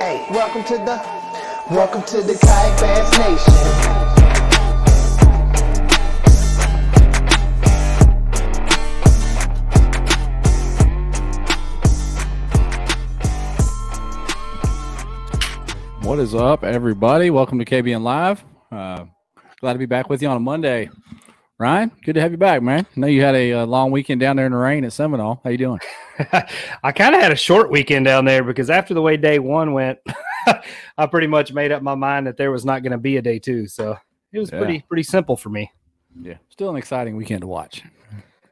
Hey, welcome to the, welcome to the Kayak Bass Nation. What is up, everybody? Welcome to KBN Live. Uh, glad to be back with you on a Monday. Ryan, good to have you back, man. I know you had a, uh long weekend down there in the rain at Seminole. How you doing? I kind of had a short weekend down there because after the way day one went, I pretty much made up my mind that there was not going to be a day two. So it was Yeah. pretty pretty simple for me. Yeah, still an exciting weekend to watch.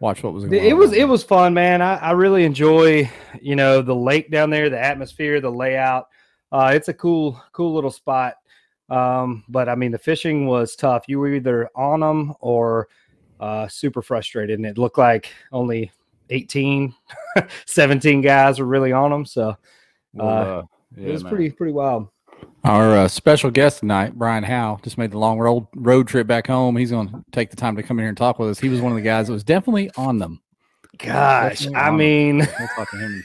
Watch what was going It on was it was fun, man. I, I really enjoy you know the lake down there, the atmosphere, the layout. Uh, it's a cool cool little spot. Um, but I mean the fishing was tough. You were either on them or uh, super frustrated, and it looked like only 18, 17 guys were really on them. So Well, uh, uh, it was man. pretty pretty wild. Our uh, special guest tonight, Brian Howell, just made the long road road trip back home. He's going to take the time to come in here and talk with us. He was one of the guys that was definitely on them. Gosh, Definitely I on 'em. mean, We'll talk to him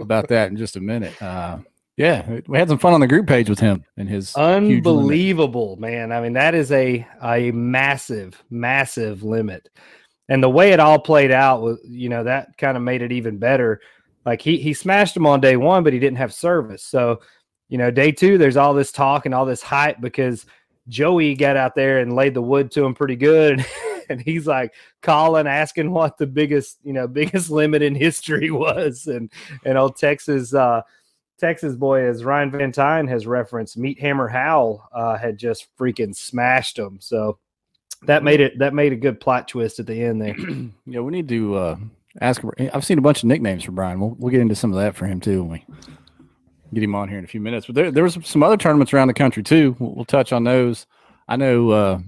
about that in just a minute. Uh, yeah, we had some fun on the group page with him and his huge limit. unbelievable, man. I mean, that is a a massive, massive limit. And the way it all played out was, you know, that kind of made it even better. Like he he smashed him on day one, but he didn't have service. So, you know, day two, there's all this talk and all this hype because Joey got out there and laid the wood to him pretty good. And he's like calling, asking what the biggest, you know, biggest limit in history was. And and old Texas uh Texas boy, as Ryan Van has referenced, Meat Hammer Howell uh, had just freaking smashed him. So that made it that made a good plot twist at the end there. Yeah, we need to uh, ask. I've seen a bunch of nicknames for Brian. We'll, we'll get into some of that for him too when we get him on here in a few minutes. But there, there was some other tournaments around the country too. We'll, we'll touch on those. I know. Uh,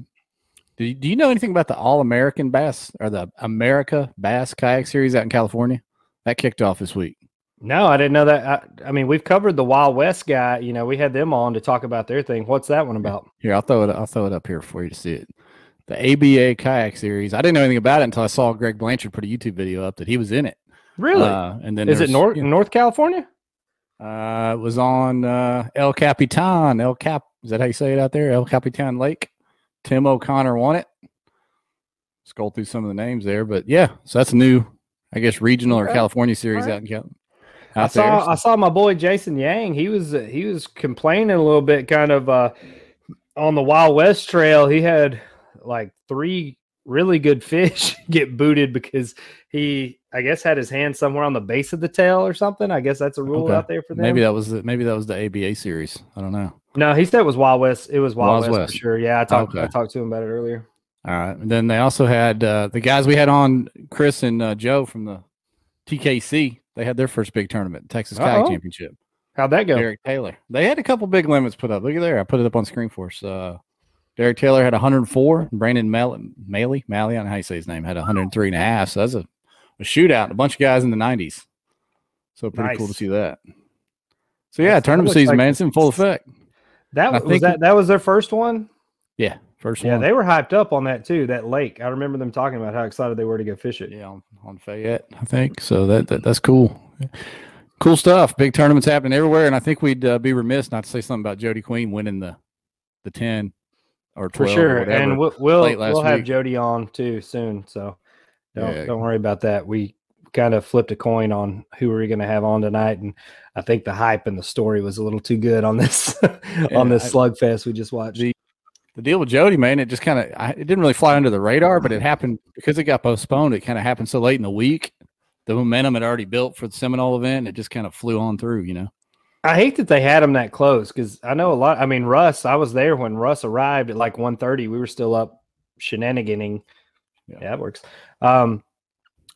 do, you, do you know anything about the All American Bass or the America Bass Kayak Series out in California? That kicked off this week. no, I didn't know that. I, I mean, we've covered the Wild West guy. You know, we had them on to talk about their thing. What's that one about? Here, I'll throw it. I'll throw it up here for you to see it. The ABA Kayak Series. I didn't know anything about it until I saw Greg Blanchard put a YouTube video up that he was in it. Really? Uh, and then is it North you know, North California? Uh, it was on uh, El Capitan. El Cap. Is that how you say it out there? El Capitan Lake. Tim O'Connor won it. Scroll through some of the names there, but yeah, so that's a new, I guess, regional or. California series right. out in Cal. I saw I saw my boy Jason Yang. He was he was complaining a little bit, kind of uh, on the Wild West Trail. He had like three really good fish get booted because he, I guess, had his hand somewhere on the base of the tail or something. I guess that's a rule Okay. out there for them. maybe that was the, maybe that was the ABA series. I don't know. no, he said it was Wild West. It was Wild, Wild West, West. for sure. Yeah, I talked I talked to him about it earlier. All right, and then they also had uh, the guys we had on, Chris and uh, Joe from the TKC. They had their first big tournament, Texas Kayak Championship. How'd that go? Derek Taylor. They had a couple big limits put up. Look at there. I put it up on screen for us. Uh, Derek Taylor had 104. Brandon Mal- Maley, Maley, I don't know how you say his name, had 103 and a half. So that's a, a shootout. A bunch of guys in the 90s. So pretty cool to see that. So yeah, That's- that tournament season, like- man, it's in full effect. That was, that that was their first one. Yeah, first Yeah, one. Yeah, they were hyped up on that too. That lake. I remember them talking about how excited they were to go fish it. yeah, on, on Fayette, I think. So that, that that's cool. Cool stuff. Big tournaments happening everywhere, and I think we'd uh, be remiss not to say something about Jody Queen winning the the 10 or 12 for sure. whatever. And we'll we'll, we'll have week. Jody on too soon. So don't Yeah. don't worry about that. We kind of flipped a coin on who we are going to have on tonight, and I think the hype and the story was a little too good on this on this slugfest we just watched. The- the deal with Jody, man, it just kind of it didn't really fly under the radar, but it mm-hmm. happened because it got postponed. It kind of happened so late in the week. The momentum had already built for the Seminole event. And it just kind of flew on through, you know. I hate that they had him that close because I know a lot. I mean, Russ, I was there when Russ arrived at like 1.30. We were still up shenaniganing. Yeah. Yeah, that works. Um,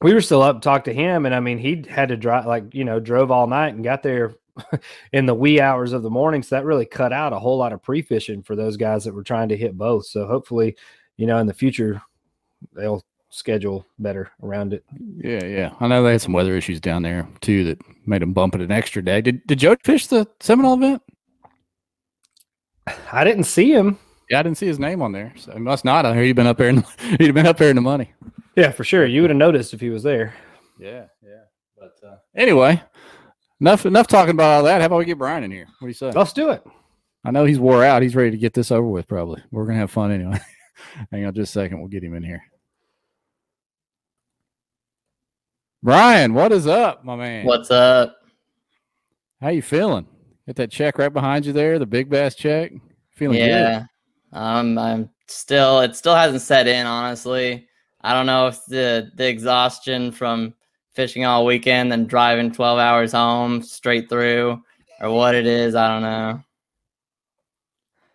we were still up, talked to him, and I mean, he had to drive, like you know, drove all night and got there in the wee hours of the morning. So that really cut out a whole lot of pre fishing for those guys that were trying to hit both. So hopefully, you know, in the future, they'll schedule better around it. Yeah, yeah. I know they had some weather issues down there too that made them bump it an extra day. Did did Jody fish the Seminole event? I didn't see him. Yeah, I didn't see his name on there. So he must not. I heard he'd been up there in he'd have been up there in the money. Yeah, for sure. You would have noticed if he was there. Yeah, yeah. But uh, anyway, enough enough talking about all that. How about we get Brian in here? What do you say? Let's do it. I know he's wore out. He's ready to get this over with. Probably. We're gonna have fun anyway. Hang on just a second. We'll get him in here. Brian, what is up, my man? What's up? How you feeling? Get that check right behind you there, the big bass check. Feeling good. yeah, um, I'm still. It still hasn't set in, honestly. I don't know if the the exhaustion from fishing all weekend and driving 12 hours home straight through, or what it is. I don't know.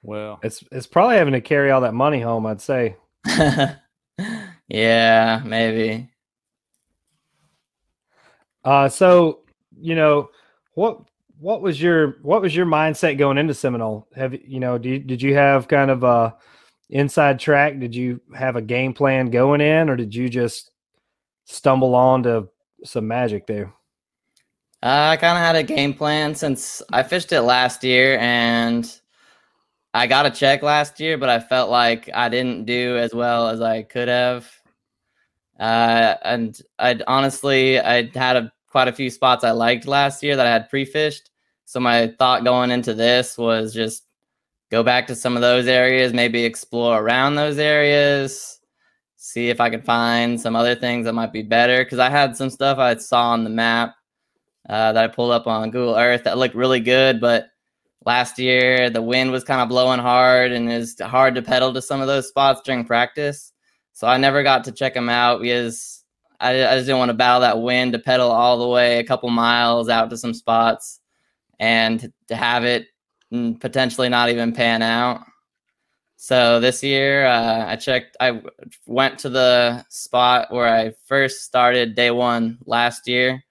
Well, It's it's probably having to carry all that money home. I'd say. yeah, maybe. Uh, so you know what what was your what was your mindset going into Seminole? Have you know did did you have kind of a inside track? Did you have a game plan going in, or did you just stumble onto some magic there? Uh, I kind of had a game plan since I fished it last year and I got a check last year, but I felt like I didn't do as well as I could have. Uh, and I honestly, I had a, quite a few spots I liked last year that I had pre-fished. So my thought going into this was just go back to some of those areas, maybe explore around those areas, see if I could find some other things that might be better. Because I had some stuff I saw on the map uh, that I pulled up on Google Earth that looked really good, but last year the wind was kind of blowing hard and it was hard to pedal to some of those spots during practice. So I never got to check them out because I, I just didn't want to battle that wind to pedal all the way a couple miles out to some spots and to have it potentially not even pan out. So this year, uh, I checked. I went to the spot where I first started day one last year,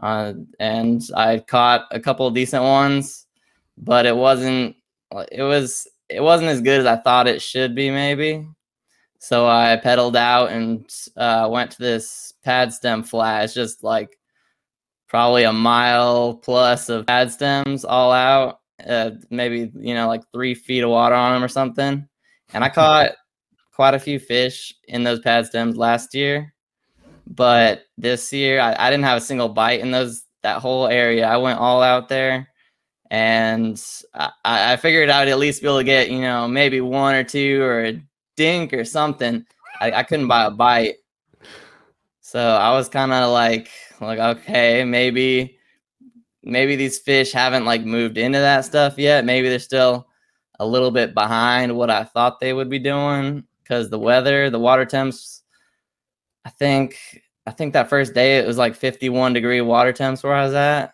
uh, and I caught a couple decent ones, but it wasn't. It was. It wasn't as good as I thought it should be. Maybe. So I pedaled out and uh, went to this pad stem flat. It's just like probably a mile plus of pad stems all out. Uh, maybe you know like three feet of water on them or something and I caught quite a few fish in those pad stems last year. But this year, I, I didn't have a single bite in those that whole area. I went all out there, and I, I figured I'd at least be able to get you know maybe one or two or a dink or something. I, I couldn't buy a bite, so I was kind of like like okay maybe maybe these fish haven't like moved into that stuff yet. Maybe they're still a little bit behind what I thought they would be doing because the weather, the water temps. I think I think that first day it was like 51 degree water temps where I was at.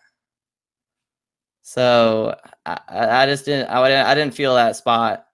So I, I just didn't I, I didn't feel that spot.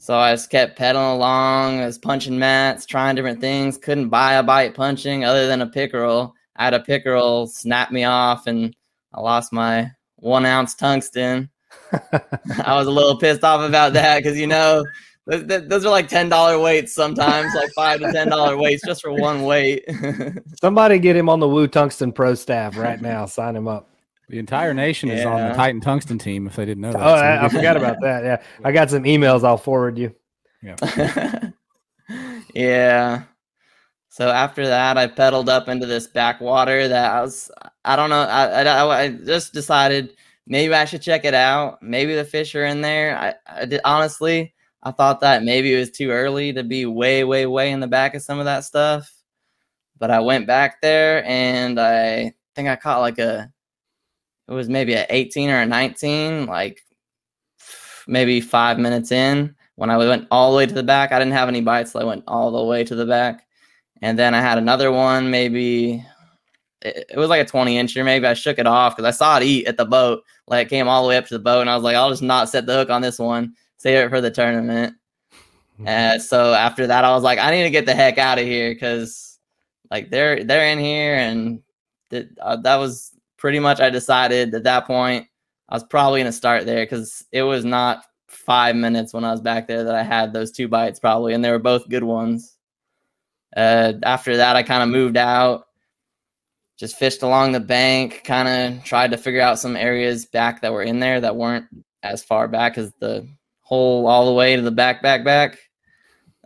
So I just kept pedaling along. I was punching mats, trying different things. Couldn't buy a bite punching other than a pickerel. I had a pickerel snap me off, and I lost my one ounce tungsten. I was a little pissed off about that because you know those, those are like ten dollar weights sometimes, like five to ten dollar weights just for one weight. Somebody get him on the Woo Tungsten Pro staff right now. Sign him up. The entire nation is on the Titan Tungsten team. If they didn't know that, Oh, So I, I forgot about that. Yeah, I got some emails. I'll forward you. yeah. So after that, I pedaled up into this backwater that I was, I don't know, I, I, I just decided maybe I should check it out. Maybe the fish are in there. I, I did, honestly, I thought that maybe it was too early to be way, way, way in the back of some of that stuff. But I went back there and I think I caught like a, it was maybe a 18 or a 19, like maybe five minutes in when I went all the way to the back. I didn't have any bites, so I went all the way to the back. And then I had another one, maybe it, it was like a 20 incher. Maybe I shook it off because I saw it eat at the boat. Like it came all the way up to the boat, and I was like, I'll just not set the hook on this one, save it for the tournament. And so after that, I was like, I need to get the heck out of here because like they're they're in here, and that uh, that was pretty much. I decided at that point I was probably gonna start there because it was not five minutes when I was back there that I had those two bites probably, and they were both good ones. Uh, after that, I kind of moved out, just fished along the bank, kind of tried to figure out some areas back that were in there that weren't as far back as the hole all the way to the back, back, back.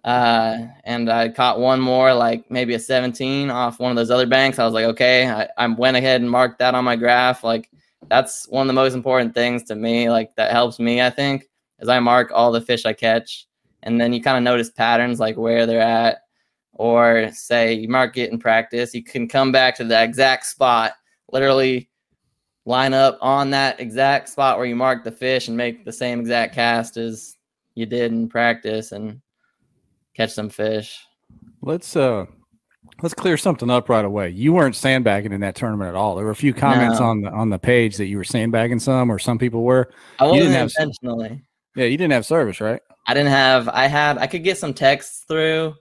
Uh, and I caught one more, like maybe a 17 off one of those other banks. I was like, okay, I, I went ahead and marked that on my graph. Like, that's one of the most important things to me. Like that helps me, I think, is I mark all the fish I catch, and then you kind of notice patterns like where they're at, or say you mark it in practice. You can come back to the exact spot, literally line up on that exact spot where you marked the fish and make the same exact cast as you did in practice and catch some fish. Let's uh let's clear something up right away. You weren't sandbagging in that tournament at all. There were a few comments No. on the on the page that you were sandbagging some, or some people were. I wasn't didn't have intentionally. Yeah, you didn't have service, right? I didn't have. I had. I could get some texts through.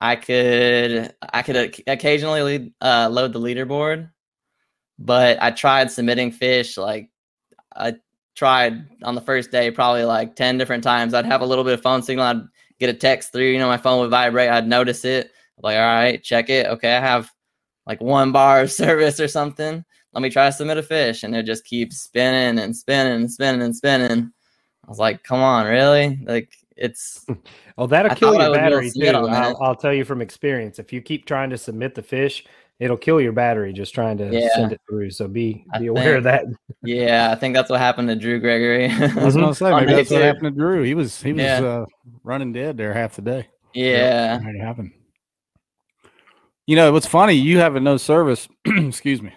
I could. I could occasionally lead, uh, load the leaderboard, but I tried submitting fish. Like I tried on the first day, probably like ten different times. I'd have a little bit of phone signal. I'd get a text through. You know, my phone would vibrate. I'd notice it. Like, all right, check it. Okay, I have like one bar of service or something. Let me try to submit a fish, and it just keeps spinning and spinning and spinning and spinning. I was like, come on, really? Like it's Oh, that'll I kill your would be able to battery too. I'll, I'll tell you from experience. If you keep trying to submit the fish, it'll kill your battery just trying to Yeah. send it through. So be I be aware of that. yeah, I think that's what happened to Drew Gregory. I was gonna say maybe that's what two. happened to Drew. He was he was Yeah. uh, running dead there half the day. yeah. Might have happened. You know what's funny? You have a no service. excuse me.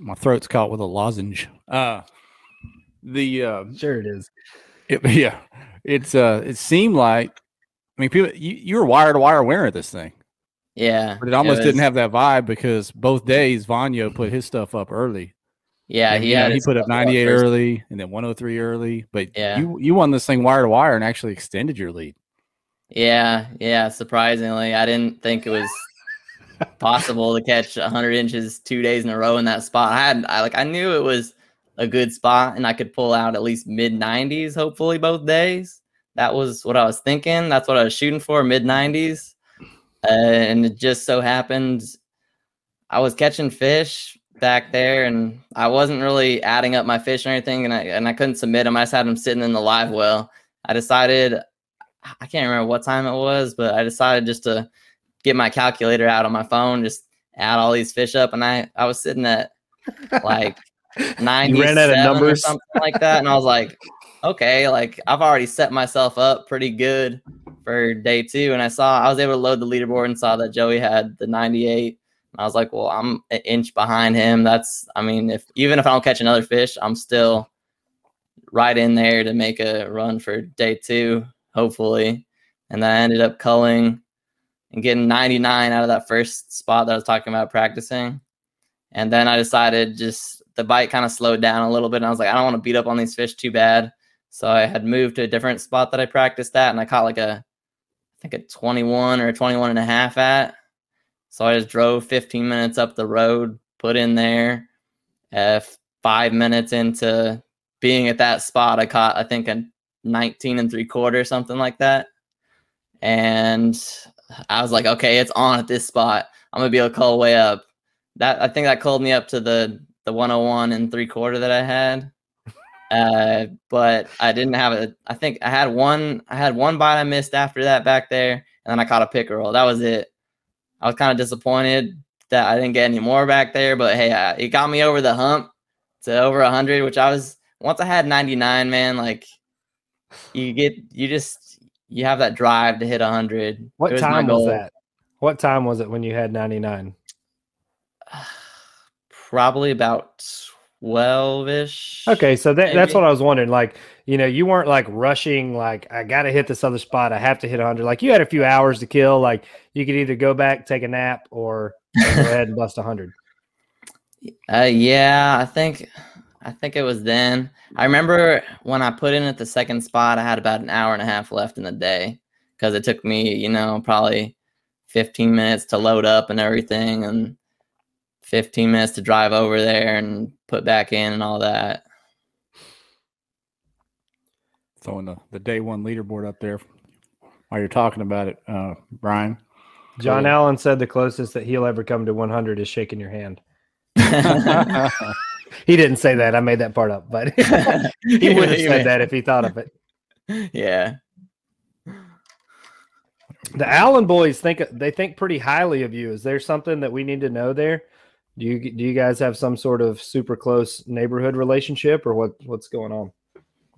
My throat's caught with a lozenge. Uh the uh Sure, it is. it, yeah, it's uh it seemed like I mean people you, you were wire to wire winner at this thing. Yeah. But it almost was- didn't have that vibe because both days Vanya put his stuff up early. Yeah, And, he know, he put up 98 first. early and then 103 early. But Yeah. you you won this thing wire to wire and actually extended your lead. Yeah, yeah. Surprisingly, I didn't think it was possible to catch 100 inches two days in a row in that spot. I had, I like, I knew it was a good spot, and I could pull out at least mid 90s, hopefully both days. That was what I was thinking. That's what I was shooting for, mid 90s. Uh, and it just so happened I was catching fish back there, and I wasn't really adding up my fish or anything, and I and I couldn't submit them. I just had them sitting in the live well. I decided I can't remember what time it was, but I decided just to get my calculator out on my phone, just add all these fish up, and I I was sitting at like ninety ran out of or something like that, and I was like, okay, like I've already set myself up pretty good for day two, and I saw I was able to load the leaderboard and saw that Joey had the ninety eight. I was like, well, I'm an inch behind him. That's, I mean, if even if I don't catch another fish, I'm still right in there to make a run for day two, hopefully. And then I ended up culling and getting 99 out of that first spot that I was talking about practicing. And then I decided just the bite kind of slowed down a little bit. And I was like, I don't want to beat up on these fish too bad. So I had moved to a different spot that I practiced at, and I caught like a, I think a 21 or a 21 and a half at. So I just drove 15 minutes up the road, put in there. Uh, five minutes into being at that spot, I caught, I think, a 19 and three quarter, something like that. And I was like, okay, it's on at this spot. I'm gonna be able to call way up. That I think that called me up to the the 101 and three quarter that I had. Uh, but I didn't have a. I think I had one. I had one bite I missed after that back there, and then I caught a pickerel. That was it. I was kind of disappointed that I didn't get any more back there, but hey, I, it got me over the hump to over 100, which I was once I had 99, man. Like you get, you just you have that drive to hit 100. What my time was that? What time was it when you had 99? Probably about 12 ish. Okay, so that, that's what I was wondering. Like, you know, you weren't like rushing, like, I got to hit this other spot. I have to hit 100. Like, you had a few hours to kill. Like, you could either go back, take a nap, or go ahead and bust 100. Uh, yeah, I think I think it was then. I remember when I put in at the second spot, I had about an hour and a half left in the day because it took me, you know, probably 15 minutes to load up and everything, and 15 minutes to drive over there and put back in and all that. Throwing the, the day one leaderboard up there while you're talking about it, uh, Brian. John Cool. Allen said the closest that he'll ever come to 100 is shaking your hand. He didn't say that. I made that part up, but he would have said that if he thought of it. Yeah. The Allen boys think they think pretty highly of you. Is there something that we need to know there? Do you do you guys have some sort of super close neighborhood relationship, or what what's going on?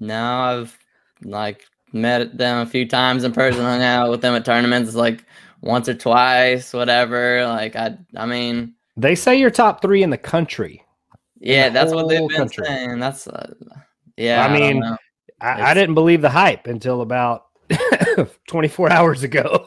No, I've like met them a few times in person, hung out with them at tournaments like once or twice, whatever. Like I, I mean, They say you're top three in the country. yeah, the that's what they've been country. saying. That's uh, yeah. I I, mean. I, I didn't believe the hype until about 24 hours ago.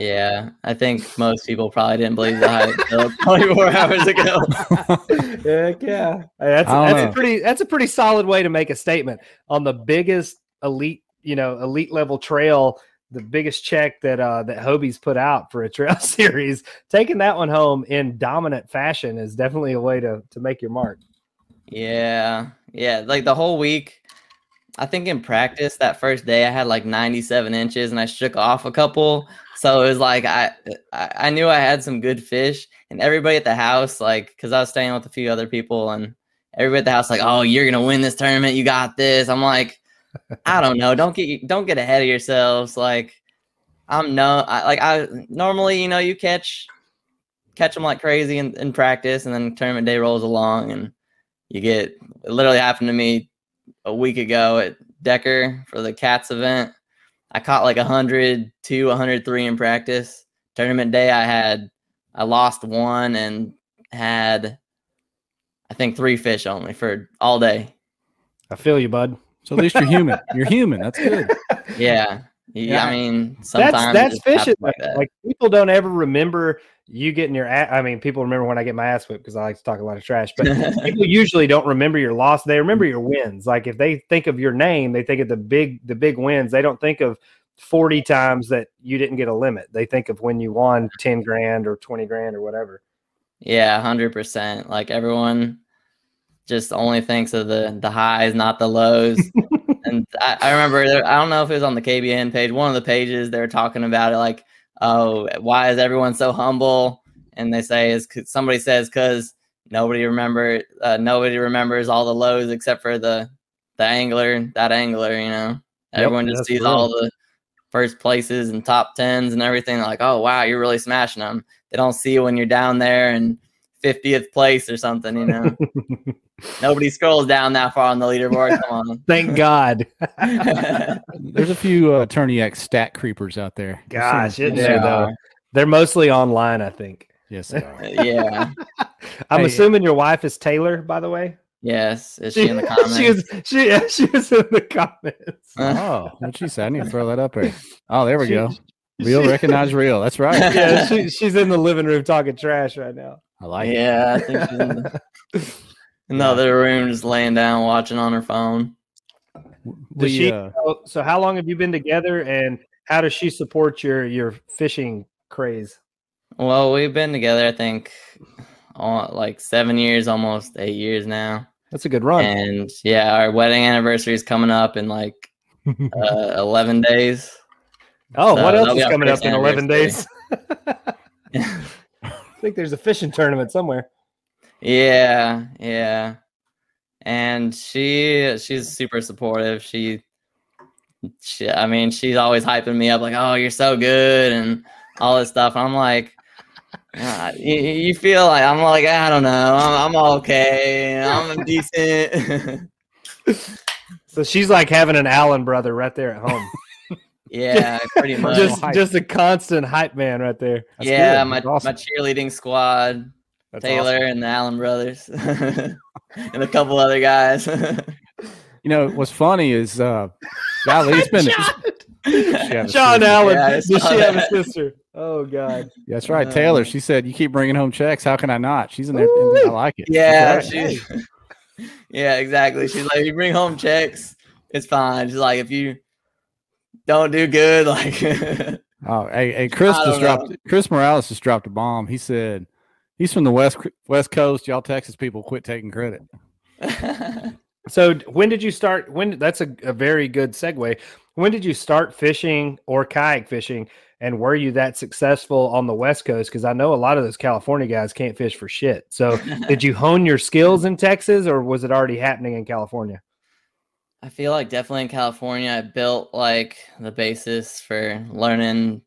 Yeah, I think most people probably didn't believe the hype until 24 hours ago. Heck yeah, that's that's a pretty that's a pretty solid way to make a statement on the biggest elite you know elite level trail. The biggest check that uh, that Hobie's put out for a trail series, taking that one home in dominant fashion is definitely a way to to make your mark. Yeah, yeah. Like the whole week, I think in practice that first day I had like 97 inches and I shook off a couple. So it was like I I, knew I had some good fish, and everybody at the house, like, because I was staying with a few other people, and everybody at the house, like, oh, you're gonna win this tournament, you got this. I'm like, I don't know, don't get don't get ahead of yourselves. Like, I'm no, I, like I normally, you know, you catch catch them like crazy in, in practice, and then tournament day rolls along, and you get it literally happened to me a week ago at Decker for the Cats event. I caught like 102, 103 in practice. Tournament day, I had, I lost one and had, I think three fish only for all day. I feel you, bud. So at least you're human. You're human. That's good. Yeah. Yeah. I mean, sometimes that's that's fishing. Like, that. like people don't ever remember you getting your. ass, I mean, people remember when I get my ass whipped because I like to talk a lot of trash. But people usually don't remember your loss. They remember your wins. Like if they think of your name, they think of the big the big wins. They don't think of forty times that you didn't get a limit. They think of when you won ten grand or twenty grand or whatever. Yeah, hundred percent. Like everyone just only thinks of the the highs, not the lows. and I, I remember there, I don't know if it was on the KBN page, one of the pages they were talking about it like, oh, why is everyone so humble? And they say is somebody says because nobody remember uh, nobody remembers all the lows except for the the angler, that angler, you know. Yep, Everyone just sees real. all the first places and top tens and everything. They're like, oh wow, you're really smashing them. They don't see when you're down there in 50th place or something, you know. Nobody scrolls down that far on the leaderboard. Come on. Thank God. There's a few uh, Tourney X stat creepers out there. Gosh, isn't there Yeah. though? They're mostly online, I think. Yes, they are. yeah. I'm Hey. assuming your wife is Taylor, by the way. Yes. Is she in the comments? she was she yeah, she was in the comments. Oh, what'd she said? I need to throw that up there. Oh, there we She- go. Real she- recognize real. That's right. yeah, she, she's in the living room talking trash right now. I like it. yeah. I think she's in the, in room just laying down watching on her phone. Does We, she? uh, so- So, how long have you been together, and how does she support your your fishing craze? Well, we've been together, I think, all, like seven years, almost eight years now. That's a good run. And yeah, our wedding anniversary is coming up in like uh, 11 days. oh, so what else is coming up in eleven days? I think there's a fishing tournament somewhere. Yeah, yeah. And she she's super supportive. She she I mean, she's always hyping me up like, "Oh, you're so good." and all this stuff. I'm like uh, you, you feel like I'm like I don't know. I'm, I'm okay. I'm decent. So she's like having an Allen brother right there at home. yeah, pretty much. just just a constant hype man right there. That's yeah, good. my awesome. my cheerleading squad, That's Taylor awesome. and the Allen brothers, and a couple other guys. You know what's funny is, uh, golly, it's been. have a Sean. Allen. Yeah, Does she have a sister? Oh God. That's right, Uh, Taylor. She said, "You keep bringing home checks. How can I not?" She's in there. and I like it. Yeah, right. she, yeah, exactly. She's like, you bring home checks, it's fine. She's like, if you don't do good, like, Oh, hey, hey, Chris just don't dropped. Chris Morales just dropped a bomb. He said he's from the west West Coast. Y'all Texas people quit taking credit. So when did you start? When that's a, a very good segue. When did you start fishing or kayak fishing? And were you that successful on the West Coast? Because I know a lot of those California guys can't fish for shit. So did you hone your skills in Texas, or was it already happening in California? I feel like definitely in California, I built like the basis for learning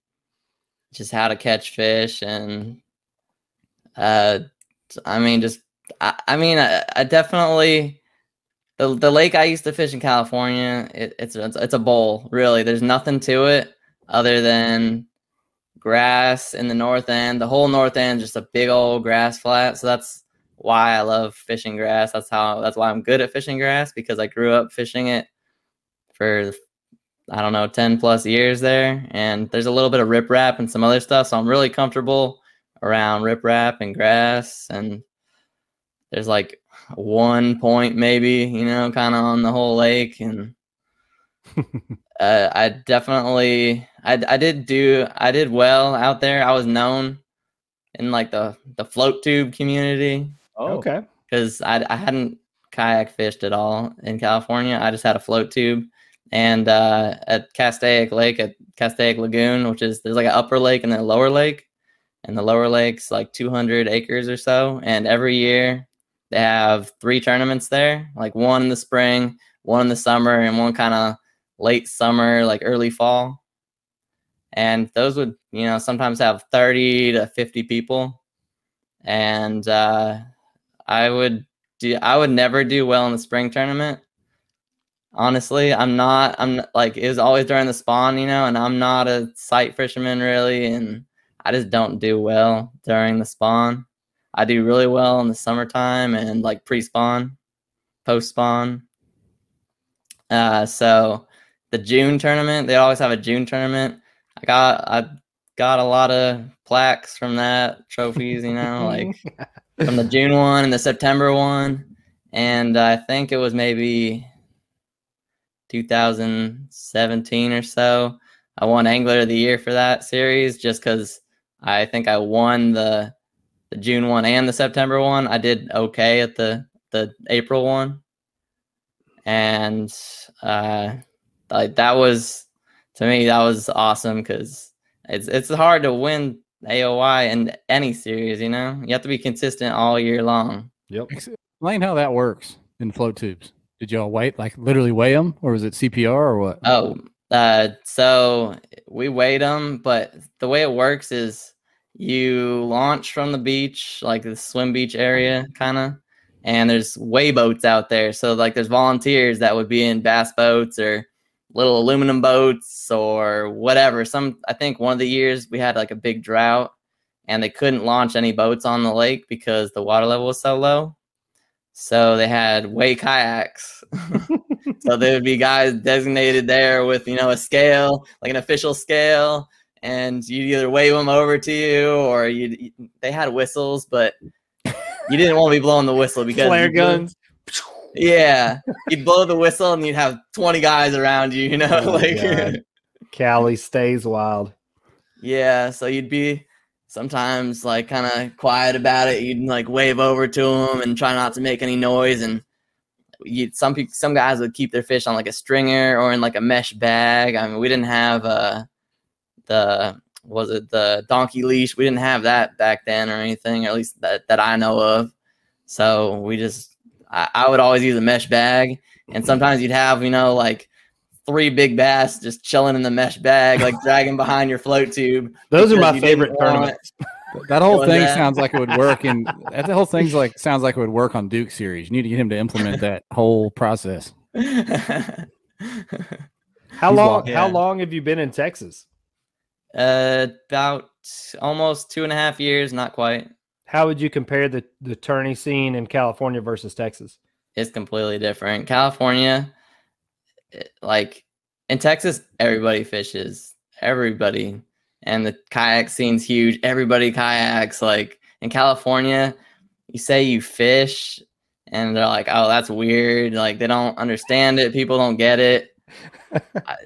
just how to catch fish and uh I mean, just I, I mean, I, I definitely the the lake I used to fish in California. It, it's it's it's a bowl, really. There's nothing to it other than grass in the north end. The whole north end just a big old grass flat. So that's why I love fishing grass. That's how that's why I'm good at fishing grass because I grew up fishing it for I don't know, 10 plus years there. And there's a little bit of riprap and some other stuff. So I'm really comfortable around riprap and grass. And there's like one point, maybe, you know, kind of on the whole lake. And uh, I definitely, I, I did do, I did well out there. I was known in like the, the float tube community Oh, Okay. because I, I hadn't kayak fished at all in California. I just had a float tube. And uh, at Castaic Lake, at Castaic Lagoon, which is there's like an upper lake and then a lower lake. And the lower lake's like 200 acres or so. And every year they have three tournaments there like one in the spring, one in the summer, and one kind of late summer, like early fall. And those would, you know, sometimes have 30 to 50 people. And uh, I would do I would never do well in the spring tournament. Honestly, I'm not I'm like it was always during the spawn, you know, and I'm not a sight fisherman really and I just don't do well during the spawn. I do really well in the summertime and like pre-spawn, post-spawn. Uh so the June tournament, they always have a June tournament. I got I got a lot of plaques from that, trophies, you know, like from the June one and the September one. And I think it was maybe 2017 or so. I won Angler of the Year for that series just because I think I won the the June one and the September one. I did okay at the the April one, and uh, like that was to me that was awesome because it's it's hard to win AOY in any series. You know, you have to be consistent all year long. Yep. Explain how that works in float tubes. Did y'all wait, like literally weigh them, or was it CPR or what? Oh, uh, so we weighed them, but the way it works is you launch from the beach, like the swim beach area, kind of, and there's weigh boats out there. So like there's volunteers that would be in bass boats or little aluminum boats or whatever. Some I think one of the years we had like a big drought and they couldn't launch any boats on the lake because the water level was so low. So they had way kayaks. so there would be guys designated there with you know a scale, like an official scale, and you either wave them over to you or you. They had whistles, but you didn't want to be blowing the whistle because Flare you blew- guns. Yeah, you'd blow the whistle and you'd have twenty guys around you. You know, Oh like God. Cali stays wild. Yeah, so you'd be sometimes like kind of quiet about it. You'd like wave over to them and try not to make any noise. And you some people, some guys would keep their fish on like a stringer or in like a mesh bag. I mean, we didn't have uh the was it the donkey leash? We didn't have that back then or anything, or at least that that I know of. So we just I, I would always use a mesh bag, and sometimes you'd have you know like three big bass just chilling in the mesh bag, like dragging behind your float tube. Those are my favorite tournaments. That whole thing that. sounds like it would work and that whole thing's like sounds like it would work on Duke series. You need to get him to implement that whole process. How He's long? walking. How long have you been in Texas? uh, about almost two and a half years, not quite. How would you compare the the tourney scene in California versus Texas? It's completely different. California, eh, like in Texas, everybody fishes. Everybody, and the kayak scene's huge. Everybody kayaks. Like in California, you say you fish, and they're like, "Oh, that's weird." Like they don't understand it. People don't get it.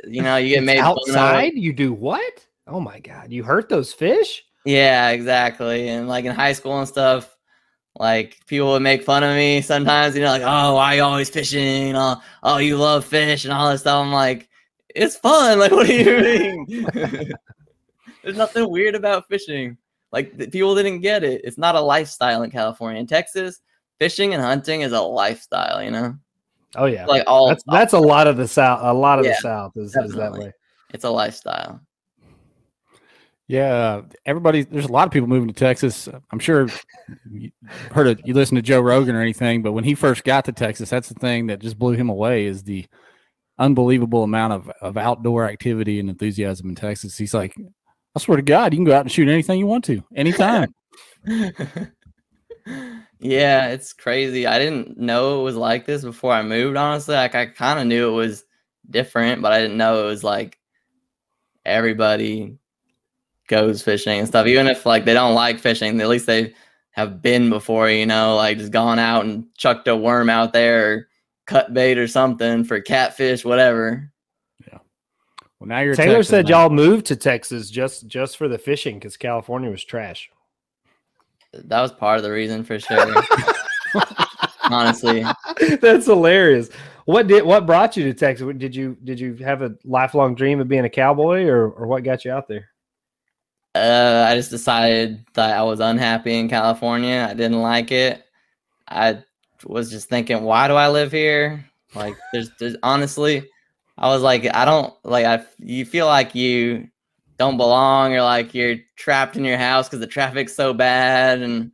You know, you get made outside. You do what? Oh my god! You hurt those fish? Yeah, exactly. And like in high school and stuff, like people would make fun of me sometimes, you know, like, oh, why you always fishing? Oh, oh, you love fish and all this stuff. I'm like, it's fun. Like, what do you mean? There's nothing weird about fishing. Like the, people didn't get it. It's not a lifestyle in California. In Texas, fishing and hunting is a lifestyle, you know? Oh yeah. Like all that's that's a lot of the south. A lot of Yeah, the south is, is that way. it's a lifestyle. Yeah, everybody. There's a lot of people moving to Texas. I'm sure you heard it. You listen to Joe Rogan or anything, but when he first got to Texas, that's the thing that just blew him away is the unbelievable amount of, of outdoor activity and enthusiasm in Texas. He's like, I swear to God, you can go out and shoot anything you want to, anytime. yeah, it's crazy. I didn't know it was like this before I moved. Honestly, like I kind of knew it was different, but I didn't know it was like everybody goes fishing and stuff. Even if like they don't like fishing, at least they have been before, you know, like just gone out and chucked a worm out there or cut bait or something for catfish, whatever. Yeah. Well, now you're Taylor Texas, said man. y'all moved to Texas just just for the fishing because California was trash. That was part of the reason for sure. Honestly. That's hilarious. What did what brought you to Texas? Did you did you have a lifelong dream of being a cowboy, or or what got you out there? Uh, I just decided that I was unhappy in California. I didn't like it. I was just thinking, why do I live here? Like, there's, there's honestly, I was like, I don't like. I you feel like you don't belong, or like you're trapped in your house because the traffic's so bad, and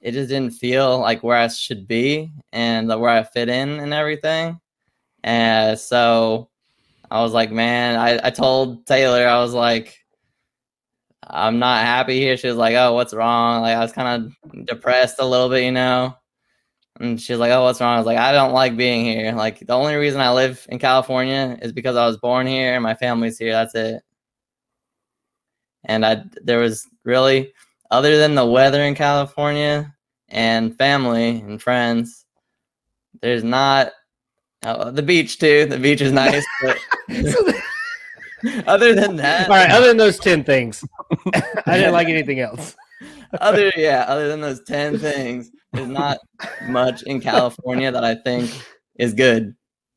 it just didn't feel like where I should be and where I fit in and everything. And so I was like, man, I, I told Taylor, I was like, I'm not happy here. She was like, Oh, what's wrong? Like I was kind of depressed a little bit, you know. And she's like, Oh, what's wrong? I was like, I don't like being here. Like the only reason I live in California is because I was born here and my family's here. That's it. And I there was really other than the weather in California and family and friends, there's not uh, the beach too. The beach is nice, but other than that, All right, other than those ten things, I didn't like anything else. other yeah, other than those ten things, there's not much in California that I think is good.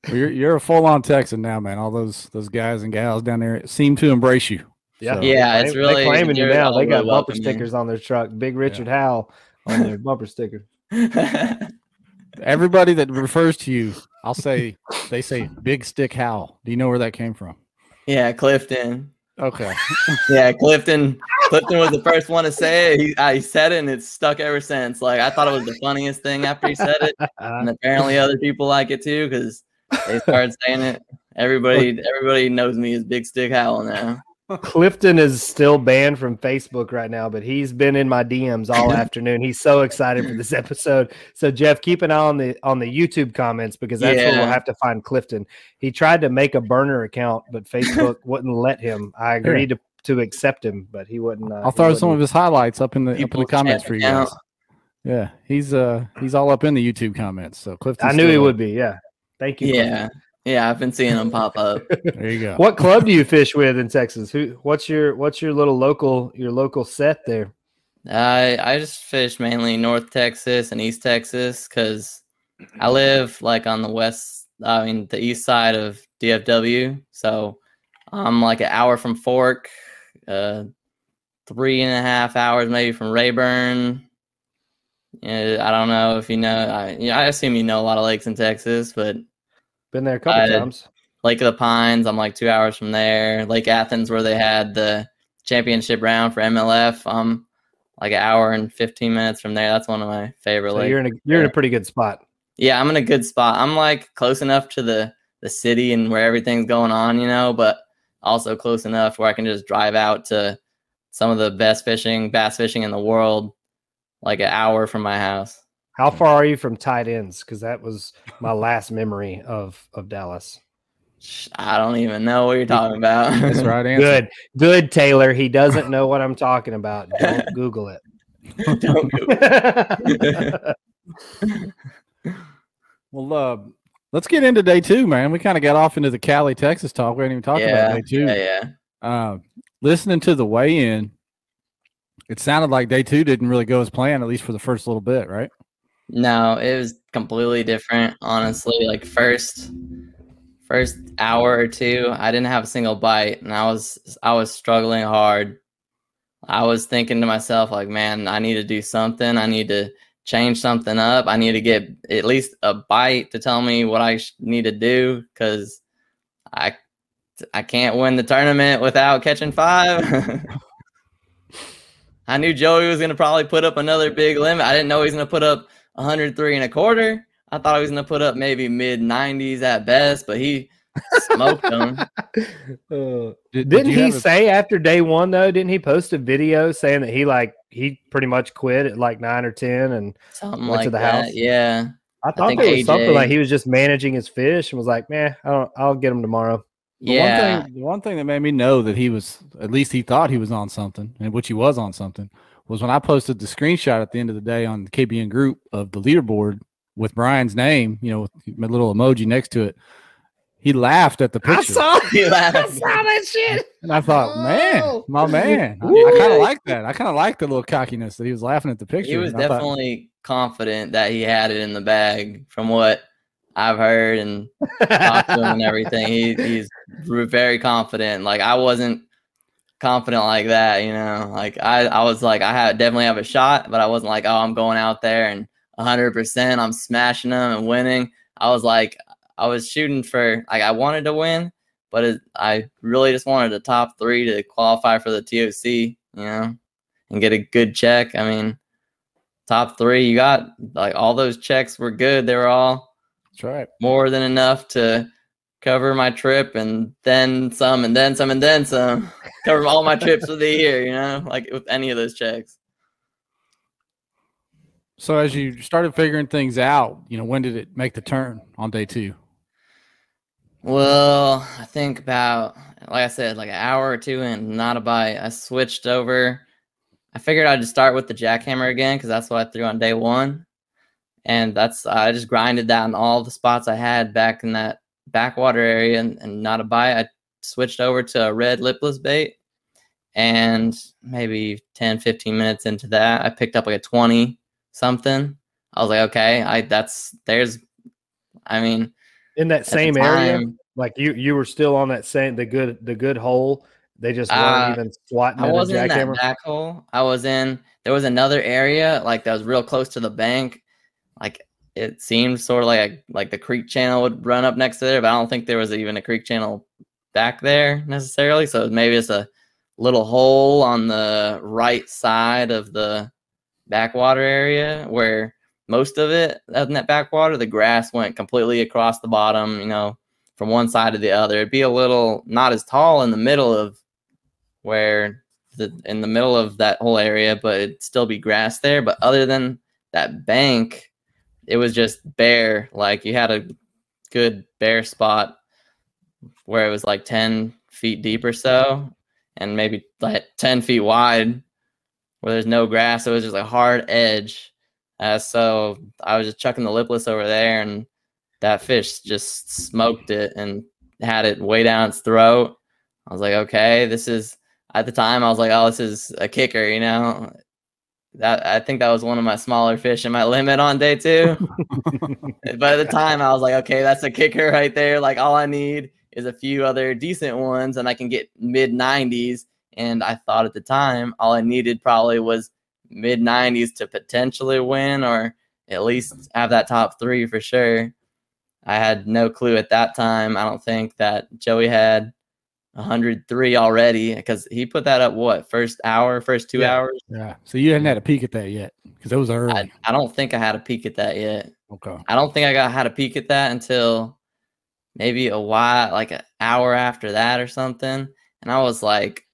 Well, you're you're a full on Texan now, man. All those those guys and gals down there seem to embrace you. Yeah, So- Yeah, it's they, really- they claiming you now. They got really bumper welcoming. stickers on their truck. Big Richard Howell on their bumper sticker. Everybody that refers to you, I'll say they say Big Stick Howell. Do you know where that came from? Yeah, Clifton. Okay. Yeah, Clifton. Clifton was the first one to say it. He, I said it, and it's stuck ever since. Like I thought it was the funniest thing after he said it, and apparently other people like it too because they started saying it. Everybody, everybody knows me as Big Stick Howell now. Clifton is still banned from Facebook right now, but he's been in my DMs all afternoon. He's so excited for this episode. So Jeff, keep an eye on the on the YouTube comments because that's where we'll have to find Clifton. He tried to make a burner account, but Facebook wouldn't let him. I agreed to, to accept him, but he wouldn't. Uh, I'll throw some wouldn't. of his highlights up in the up in the comments for you guys. Yeah, he's uh he's all up in the YouTube comments. So Clifton, I knew he would be. Yeah. Thank you. Clifton. Yeah, yeah, I've been seeing them pop up. There you go. What club do you fish with in Texas? Who? What's your What's your little local your local set there? I I just fish mainly North Texas and East Texas because I live like on the west, I mean the east side of DFW. So I'm like an hour from Fork, uh, three and a half hours maybe from Rayburn. Yeah, I don't know if you know. I yeah, I assume you know a lot of lakes in Texas, but Been there a couple I- times. Lake of the Pines, I'm like two hours from there. Lake Athens, where they had the championship round for MLF, I'm um, like an hour and 15 minutes from there. That's one of my favorite So lakes. you're in a you're in a pretty good spot. Yeah, I'm in a good spot. I'm like close enough to the the city and where everything's going on, you know, but also close enough where I can just drive out to some of the best fishing, bass fishing in the world, like an hour from my house. How far are you from tight ends? Because that was my last memory of of Dallas. I don't even know what you're talking about. That's right answer. Good, good, Taylor. He doesn't know what I'm talking about. Don't Google it. Don't go- Well, uh, let's get into day two, man. We kind of got off into the Cali, Texas talk. We didn't even talk yeah, about day two. yeah, yeah. Uh, listening to the weigh-in, it sounded like day two didn't really go as planned, at least for the first little bit, right? No, it was completely different, honestly. Like first first hour or two, I didn't have a single bite and I was I was struggling hard. I was thinking to myself like, man, I need to do something. I need to change something up. I need to get at least a bite to tell me what I sh- need to do cuz I I can't win the tournament without catching 5. I knew Joey was gonna probably put up another big limit. I didn't know he was gonna put up 103 and a quarter. I thought he was gonna put up maybe mid 90s at best, but he smoked them. Uh, Did, did didn't you he a- say after day one though? Didn't he post a video saying that he like he pretty much quit at like nine or ten? And Something Went like to the that. house? Yeah. I thought think there was something like he was just managing his fish and was like, "Man, I don't, I'll get him tomorrow." The Yeah. One thing, the one thing that made me know that he was, at least he thought he was on something, and which he was on something, was when I posted the screenshot at the end of the day on the KBN group of the leaderboard with Brian's name, you know, with my little emoji next to it. He laughed at the picture, He laughed. that shit. and I thought, man, Oh. my man, I, Woo. kind of like that. I kind of like the little cockiness that he was laughing at the picture. He was and I thought, definitely confident that he had it in the bag from what I've heard and talked to him and everything. He, he's very confident. Like I wasn't confident like that, you know. Like I, I was like I had definitely have a shot, but I wasn't like, oh, I'm going out there and 100 percent I'm smashing them and winning. I was like, I was shooting for like I wanted to win, but it, I really just wanted the top three to qualify for the TOC, you know, and get a good check. I mean, top three, you got like all those checks were good. They were all That's right. more than enough to cover my trip and then some and then some and then some. cover all my trips for the year, you know, like with any of those checks. So as you started figuring things out, you know, when did it make the turn on day two? Well, I think about like I said, like an hour or two and not a bite. I switched over. I figured I'd just start with the jackhammer again because that's what I threw on day one, and that's I just grinded down all the spots I had back in that backwater area, and, and not a bite. I switched over to a red lipless bait, and maybe 10, 15 minutes into that, I picked up like a twenty something. I was like, okay, I that's there's, I mean, In that same area, like you, you were still on that same the good the good hole. They just weren't Uh, even swatting I wasn't in that back hole. I was in. There was another area like that was real close to the bank. Like it seemed sort of like a, like the creek channel would run up next to there, but I don't think there was even a creek channel back there necessarily. So maybe it's a little hole on the right side of the backwater area where most of it in that backwater, the grass went completely across the bottom. You know, from one side to the other. It'd be a little not as tall in the middle of where the in the middle of that whole area, but it'd still be grass there. But other than that bank, it was just bare. Like you had a good bare spot where it was like 10 feet deep or so, and maybe like 10 feet wide where there's no grass. It was just a hard edge. Uh, so I was just chucking the lipless over there, and that fish just smoked it and had it way down its throat. I was like, okay, this is at the time I was like, oh, this is a kicker, you know. That I think that was one of my smaller fish in my limit on day two. but at the time I was like, okay, that's a kicker right there. Like all I need is a few other decent ones and I can get mid 90s. And I thought at the time all I needed probably was mid 90s to potentially win or at least have that top three for sure. I had no clue at that time. I don't think that Joey had 103 already because he put that up what first hour, first two Yeah. hours. Yeah. So you hadn't had a peek at that yet because it was early. I, I don't think I had a peek at that yet. okay. I don't think I got had a peek at that until maybe a while, like an hour after that or something. And I was like,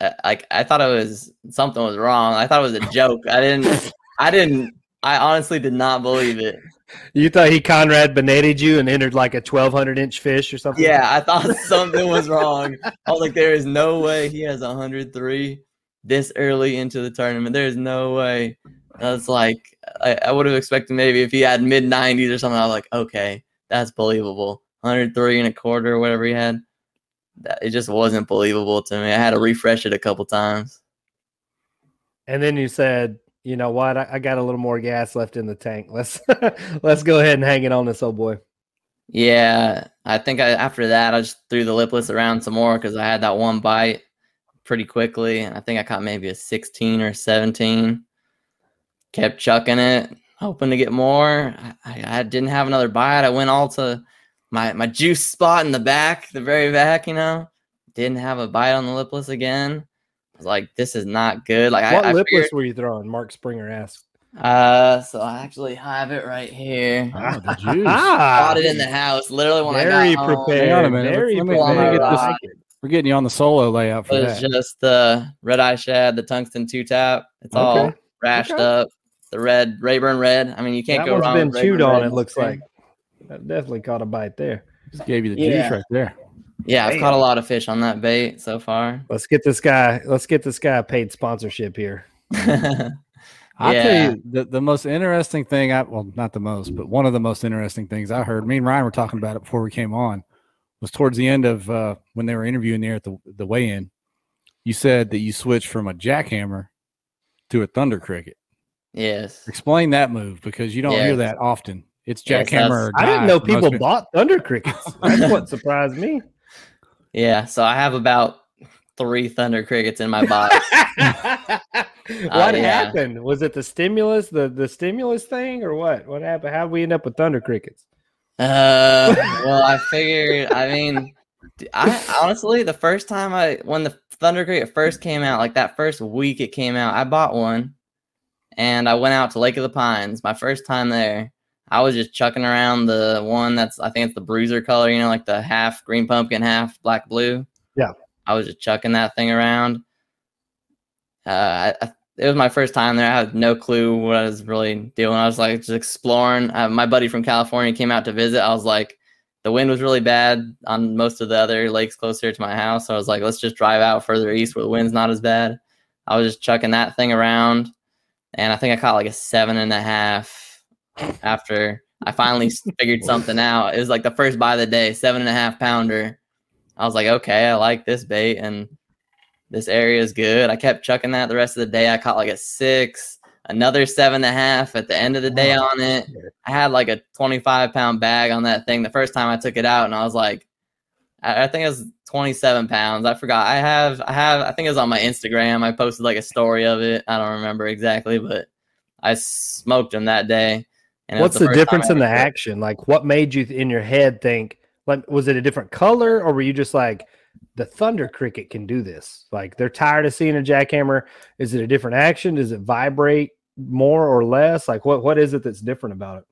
uh, like I thought it was something was wrong. I thought it was a joke. I didn't. I didn't. I honestly did not believe it. You thought he Conrad Benetted you and entered like a twelve hundred inch fish or something? Yeah, I thought something was wrong. I was like, there is no way he has 103 this early into the tournament. There's no way. I was like, I, I would have expected maybe if he had mid 90s or something. I was like, okay, that's believable. 103 and a quarter or whatever he had. That, it just wasn't believable to me. I had to refresh it a couple times. And then you said, you know what? I, I got a little more gas left in the tank. Let's let's go ahead and hang it on this old boy. Yeah, I think I, after that I just threw the lipless around some more because I had that one bite pretty quickly. And I think I caught maybe a 16 or 17. Kept chucking it, hoping to get more. I, I didn't have another bite. I went all to my my juice spot in the back, the very back. You know, didn't have a bite on the lipless again. Was like, this is not good. Like what I, I lipless figured, were you throwing? Mark Springer asked. uh, so I actually have it right here. Oh, the juice. Bought it in the house. Literally when very I got home, prepared. Hang on a minute. Very Let me- prepared. let me get this- We're getting you on the solo layout for It was that. just the red eye shad, the tungsten two tap. It's all rashed Okay. up. The red Rayburn red. I mean, you can't That go one's wrong. been with chewed Rayburn on. red. It looks like that definitely caught a bite there. Just gave you the Yeah. juice right there. Yeah, I've Damn. caught a lot of fish on that bait so far. Let's get this guy. Let's get this guy a paid sponsorship here. I'll Yeah. tell you the, the most interesting thing I well not the most, but one of the most interesting things I heard. Me and Ryan were talking about it before we came on. Was towards the end of uh, when they were interviewing there at the the weigh in. You said that you switched from a jackhammer to a thunder cricket. yes. Explain that move because you don't hear that often. It's jackhammer. that's- or I didn't know for most people people. bought thunder crickets. That's what surprised me. Yeah. So I have about three thunder crickets in my box. what yeah. happened? Was it the stimulus, the the stimulus thing, or what? What happened? How did we end up with thunder crickets? Uh, well, I figured. I mean, I honestly, the first time I when the Thunder Cricket first came out, like that first week it came out, I bought one, and I went out to Lake of the Pines. My first time there, I was just chucking around the one that's I think it's the bruiser color, you know, like the half green pumpkin, half black blue. Yeah. I was just chucking that thing around. Uh, I, it was my first time there. I had no clue what I was really doing. I was like just exploring. Uh, my buddy from California came out to visit. I was like, the wind was really bad on most of the other lakes closer to my house. So I was like, let's just drive out further east where the wind's not as bad. I was just chucking that thing around, and I think I caught like a seven and a half after I finally figured something out. It was like the first buy of the day, seven and a half pounder. I was like, okay, I like this bait, and this area is good. I kept chucking that the rest of the day. I caught like a six, another seven and a half at the end of the day Wow. on it. I had like a 25 pound bag on that thing the first time I took it out, and I was like, I, I think it was 27 pounds. I forgot. I have, I have, I think it was on my Instagram. I posted like a story of it. I don't remember exactly, but I smoked them that day. And What's the, time difference in the action? Like, what made you in your head think? Like, was it a different color, or were you just like, the thunder cricket can do this? Like, they're tired of seeing a jackhammer. Is it a different action? Does it vibrate more or less? Like, what what is it that's different about it?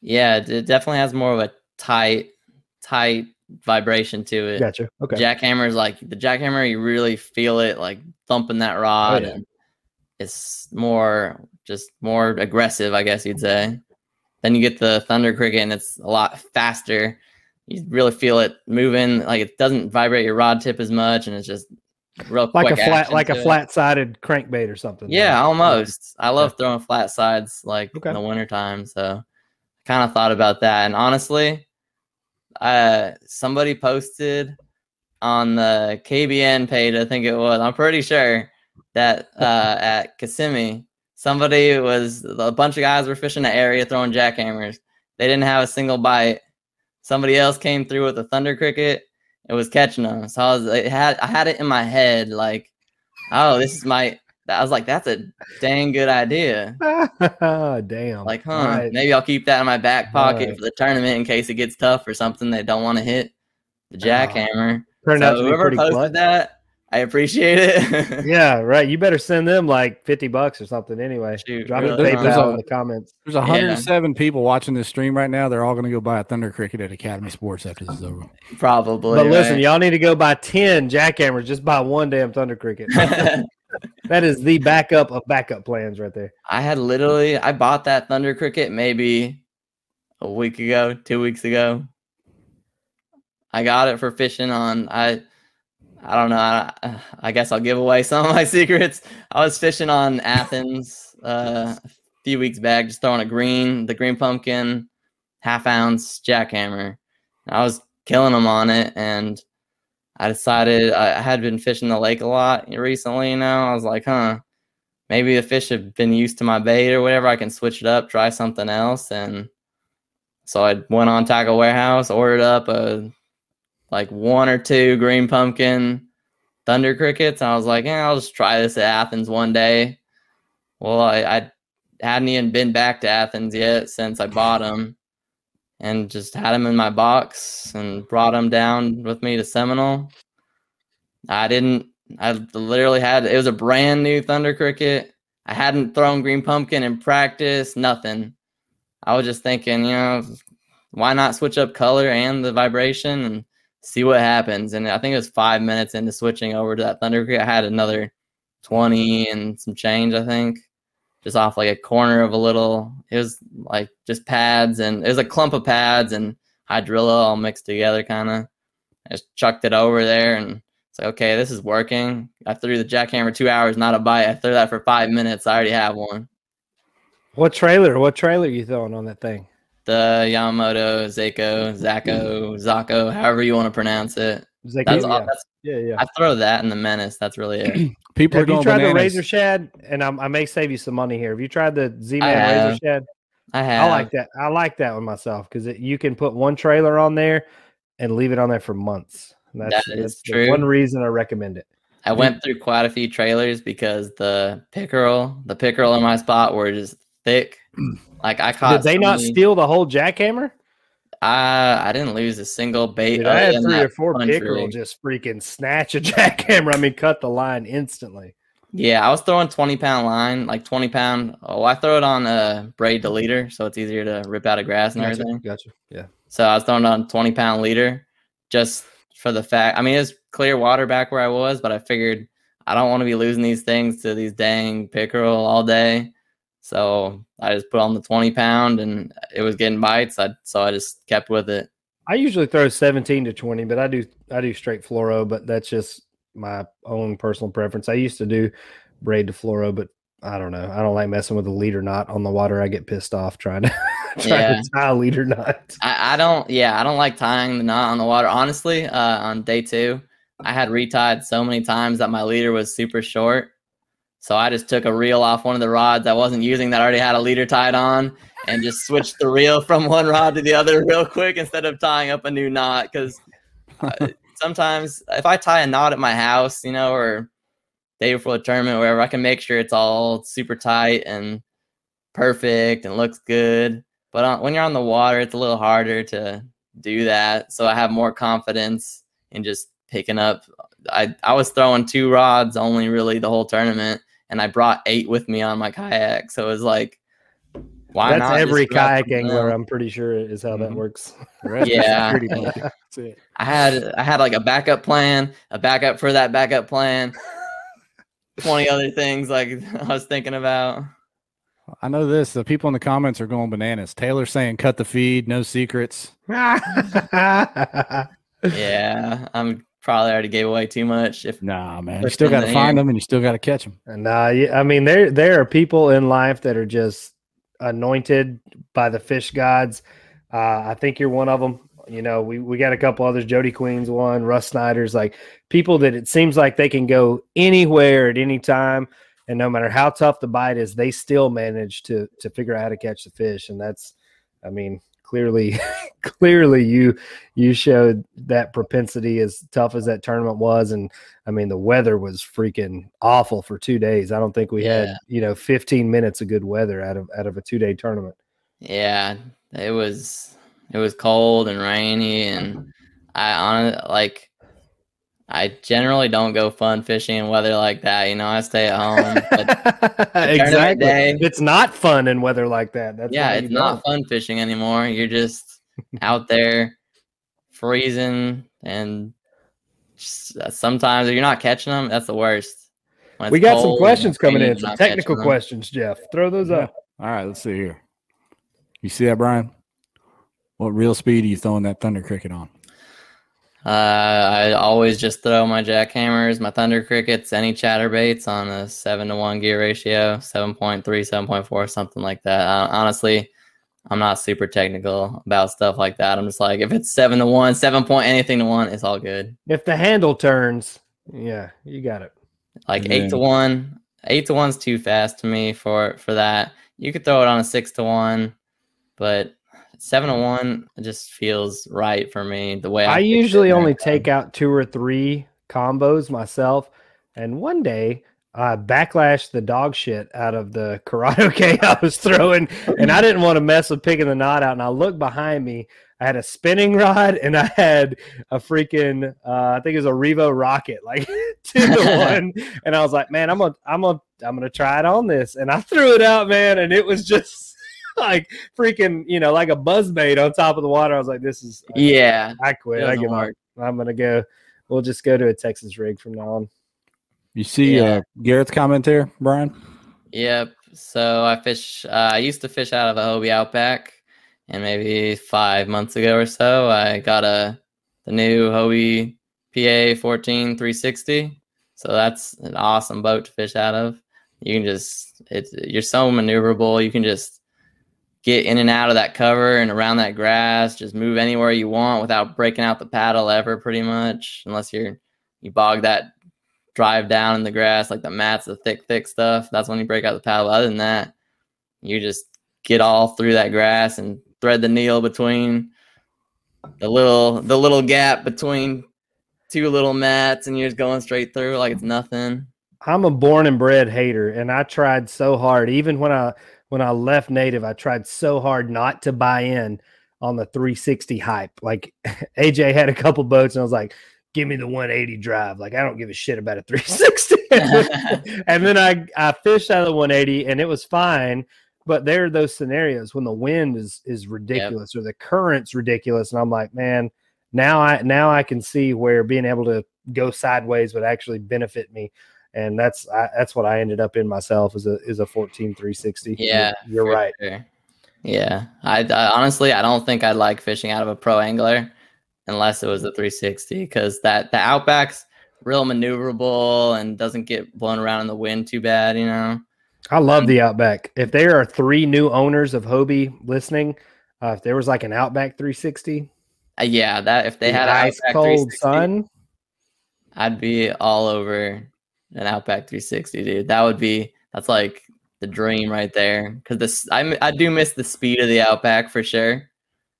Yeah, it- it definitely has more of a tight, tight vibration to it. Gotcha. Okay. Jackhammer is like the jackhammer, you really feel it like thumping that oh, rod. yeah. and it's more just more aggressive, I guess you'd say. Then you get the thunder cricket and it's a lot faster. You really feel it moving, like it doesn't vibrate your rod tip as much, and it's just real like a flat, like a it. flat-sided crankbait or something. Yeah, Like, almost. I love throwing flat sides like Okay. in the wintertime. So I kind of thought about that. And honestly, uh somebody posted on the KBN page, I think it was, I'm pretty sure that uh at Kissimmee, somebody was a bunch of guys were fishing the area throwing jackhammers. They didn't have a single bite. Somebody else came through with a thunder cricket. It was catching them. So I was it had I had it in my head like, oh, this is my I was like, that's a dang good idea. Damn. Like, huh? Right. Maybe I'll keep that in my back pocket Right. for the tournament in case it gets tough or something. They don't want to hit the jackhammer. Turned out so to be whoever pretty posted that, I appreciate it. Yeah, right. You better send them like 50 bucks or something anyway. Shoot, Drop really, a? There's PayPal a- in the comments. There's 107 people watching this stream right now. They're all going to go buy a thunder cricket at Academy Sports after this is over. Probably. But listen, right? y'all need to go buy 10 jackhammers. Just buy one damn Thunder Cricket. that is the backup of backup plans right there. I had literally I bought that Thunder Cricket maybe a week ago, two weeks ago. I got it for fishing on I I don't know. I, I guess I'll give away some of my secrets. I was fishing on Athens uh, a few weeks back, just throwing a green, the green pumpkin, half ounce jackhammer. I was killing them on it, and I decided I, had been fishing the lake a lot recently. You know, I was like, huh, maybe the fish have been used to my bait or whatever. I can switch it up, try something else, and so I went on Tackle Warehouse, ordered up a like one or two green pumpkin thunder crickets. I was like, yeah, I'll just try this at Athens one day. Well, I, I hadn't even been back to Athens yet since I bought them and just had them in my box and brought them down with me to Seminole. I didn't I literally had it was a brand new Thunder Cricket. I hadn't thrown Green Pumpkin in practice, nothing. I was just thinking, you know, why not switch up color and the vibration and see what happens? And I think it was five minutes into switching over to that Thunder Cricket. I had another 20 and some change, I think, just off like a corner of a little. It was like just pads and it was a clump of pads and hydrilla all mixed together, kind of. I just chucked it over there and it's like, okay, this is working. I threw the jackhammer two hours, not a bite. I threw that for five minutes. I already have one. What trailer? What trailer you throwing on that thing? The Yamamoto, Zako, Zako, Zako, however you want to pronounce it. Zako, That's yeah. all. That's, yeah, yeah. I throw that in the menace. That's really it. People Have are you going tried the bananas. razor shad? And I'm, I may save you some money here. Have you tried the Z Man razor have. shad? I have. I like that. I like that one myself because you can put one trailer on there and leave it on there for months. That's, That is that's true. one reason I recommend it. I went through quite a few trailers because the pickerel, the pickerel in my spot were just thick. Like I caught. Did they so not many- steal the whole jackhammer? I I didn't lose a single bait. Dude, I had three or four pickerel just freaking snatch a jackhammer. I mean, cut the line instantly. Yeah, I was throwing twenty pound line, like twenty pound. Oh, I throw it on a braid to leader, so it's easier to rip out of grass and Gotcha. everything. Gotcha. Yeah. So I was throwing on twenty pound leader, just for the fact. I mean, it's clear water back where I was, but I figured I don't want to be losing these things to these dang pickerel all day. So I just put on the twenty pound, and it was getting bites. I so I just kept with it. I usually throw 17 to 20, but I do I do straight fluoro, but that's just my own personal preference. I used to do braid to fluoro, but I don't know. I don't like messing with a leader knot on the water. I get pissed off trying to trying Yeah. to tie a leader knot. I, I don't yeah, I don't like tying the knot on the water. Honestly, uh, on day two, I had retied so many times that my leader was super short. So I just took a reel off one of the rods I wasn't using that already had a leader tied on and just switched the reel from one rod to the other real quick instead of tying up a new knot. Because uh, sometimes if I tie a knot at my house, you know, or day before a tournament, wherever, I can make sure it's all super tight and perfect and looks good. But on, when you're on the water, it's a little harder to do that. So I have more confidence in just picking up. I, I was throwing two rods only really the whole tournament, and I brought eight with me on my kayak. So it was like, why That's not? just every kayak angler. I'm pretty sure is how that Mhm. works. The rest Yeah. security blanket. That's it. I had I had like a backup plan, a backup for that backup plan, twenty other things like I was thinking about. I know this. The people in the comments are going bananas. Taylor saying cut the feed, no secrets. Yeah, I'm probably already gave away too much. If Nah, man. You still got to in find here. them and you still got to catch them. And uh, yeah, I mean, there there are people in life that are just anointed by the fish gods. Uh, I think you're one of them. You know, we we got a couple others. Jody Queen's one. Russ Snyder's like people that it seems like they can go anywhere at any time, and no matter how tough the bite is, they still manage to to figure out how to catch the fish. And that's, I mean, clearly, clearly you you showed that propensity as tough as that tournament was, and I mean, the weather was freaking awful for two days. I don't think we had, you know, 15 minutes of good weather out of out of a two day tournament. yeah, it was it was cold and rainy, and I on like I generally don't go fun fishing in weather like that. You know, I stay at home. Exactly. day- It's not fun in weather like that. That's yeah, it's not don't. fun fishing anymore. You're just out there freezing and just, uh, sometimes if you're not catching them, that's the worst. We got some questions coming in, some not catching technical them. questions, Jeff. Throw those Yeah. up. All right, let's see here. You see that, Brian? What real speed are you throwing that thunder cricket on? Uh, I always just throw my jackhammers, my thunder crickets, any chatterbaits on a seven to one gear ratio, 7.3, 7.4, something like that. Uh, honestly, I'm not super technical about stuff like that. I'm just like, if it's seven to one, seven point anything to one, it's all good. If the handle turns, yeah, you got it. Like And eight to one, eight to one's too fast to me for for that. You could throw it on a six to one, but seven to one just feels right for me. The way I I'm usually only take out two or three combos myself. And one day I backlashed the dog shit out of the Curado K I was throwing, and I didn't want to mess with picking the knot out. And I looked behind me. I had a spinning rod and I had a freaking, uh, I think it was a Revo rocket, like two to one, and I was like, man, I'm gonna, I'm gonna, I'm gonna try it on this, and I threw it out, man, and it was just like freaking, you know, like a buzz bait on top of the water. I was like, this is, Yeah. I quit. I Doesn't give up. work. I'm gonna go. We'll just go to a Texas rig from now on. You see Yeah. uh, Garrett's comment there, Brian? Yep. So I fish. Uh, I used to fish out of a Hobie Outback, and maybe five months ago or so, I got a the new Hobie PA 14 360. So that's an awesome boat to fish out of. You can just it's you're so maneuverable. You can just get in and out of that cover and around that grass. Just move anywhere you want without breaking out the paddle ever, pretty much, unless you're you bog that drive down in the grass, like the mats, the thick, thick stuff. That's when you break out the paddle. Other than that, you just get all through that grass and thread the needle between the little the little gap between two little mats, and you're just going straight through like it's nothing. I'm a born and bred hater, and I tried so hard. Even when I when I left Native, I tried so hard not to buy in on the 360 hype. Like AJ had a couple boats, and I was like, "Give me the 180 drive." Like I don't give a shit about a 360. and then I I fished out of the 180, and it was fine. But there are those scenarios when the wind is is ridiculous or the current's ridiculous, and I'm like, man, now I now I can see where being able to go sideways would actually benefit me and that's I, that's what I ended up in myself is a is a 14 360. Yeah, you're, you're right. sure. Yeah, I, I honestly I don't think I'd like fishing out of a pro angler unless it was a 360 because that the Outback's real maneuverable and doesn't get blown around in the wind too bad. You know. I love the Outback. If there are three new owners of Hobie listening, uh, if there was like an Outback 360, Uh, yeah, that if they had ice Outback cold sun, I'd be all over an Outback 360, dude. That would be that's like the dream right there. Because this, I I do miss the speed of the Outback for sure.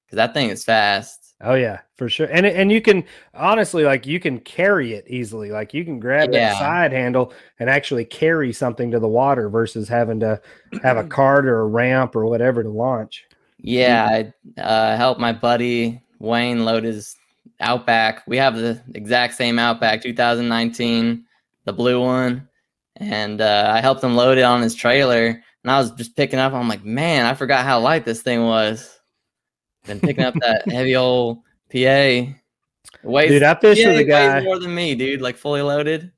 Because that thing is fast. Oh yeah, for sure. And and you can honestly like you can carry it easily. Like you can grab Yeah. that side handle and actually carry something to the water versus having to have a cart or a ramp or whatever to launch. Yeah, I uh, helped my buddy Wayne load his Outback. We have the exact same Outback, 2019, the blue one, and uh, I helped him load it on his trailer. And I was just picking up. I'm like, man, I forgot how light this thing was. Been picking up that heavy old PA. It weighs, Dude, I fished yeah, with a guy. more than me, dude. Like fully loaded.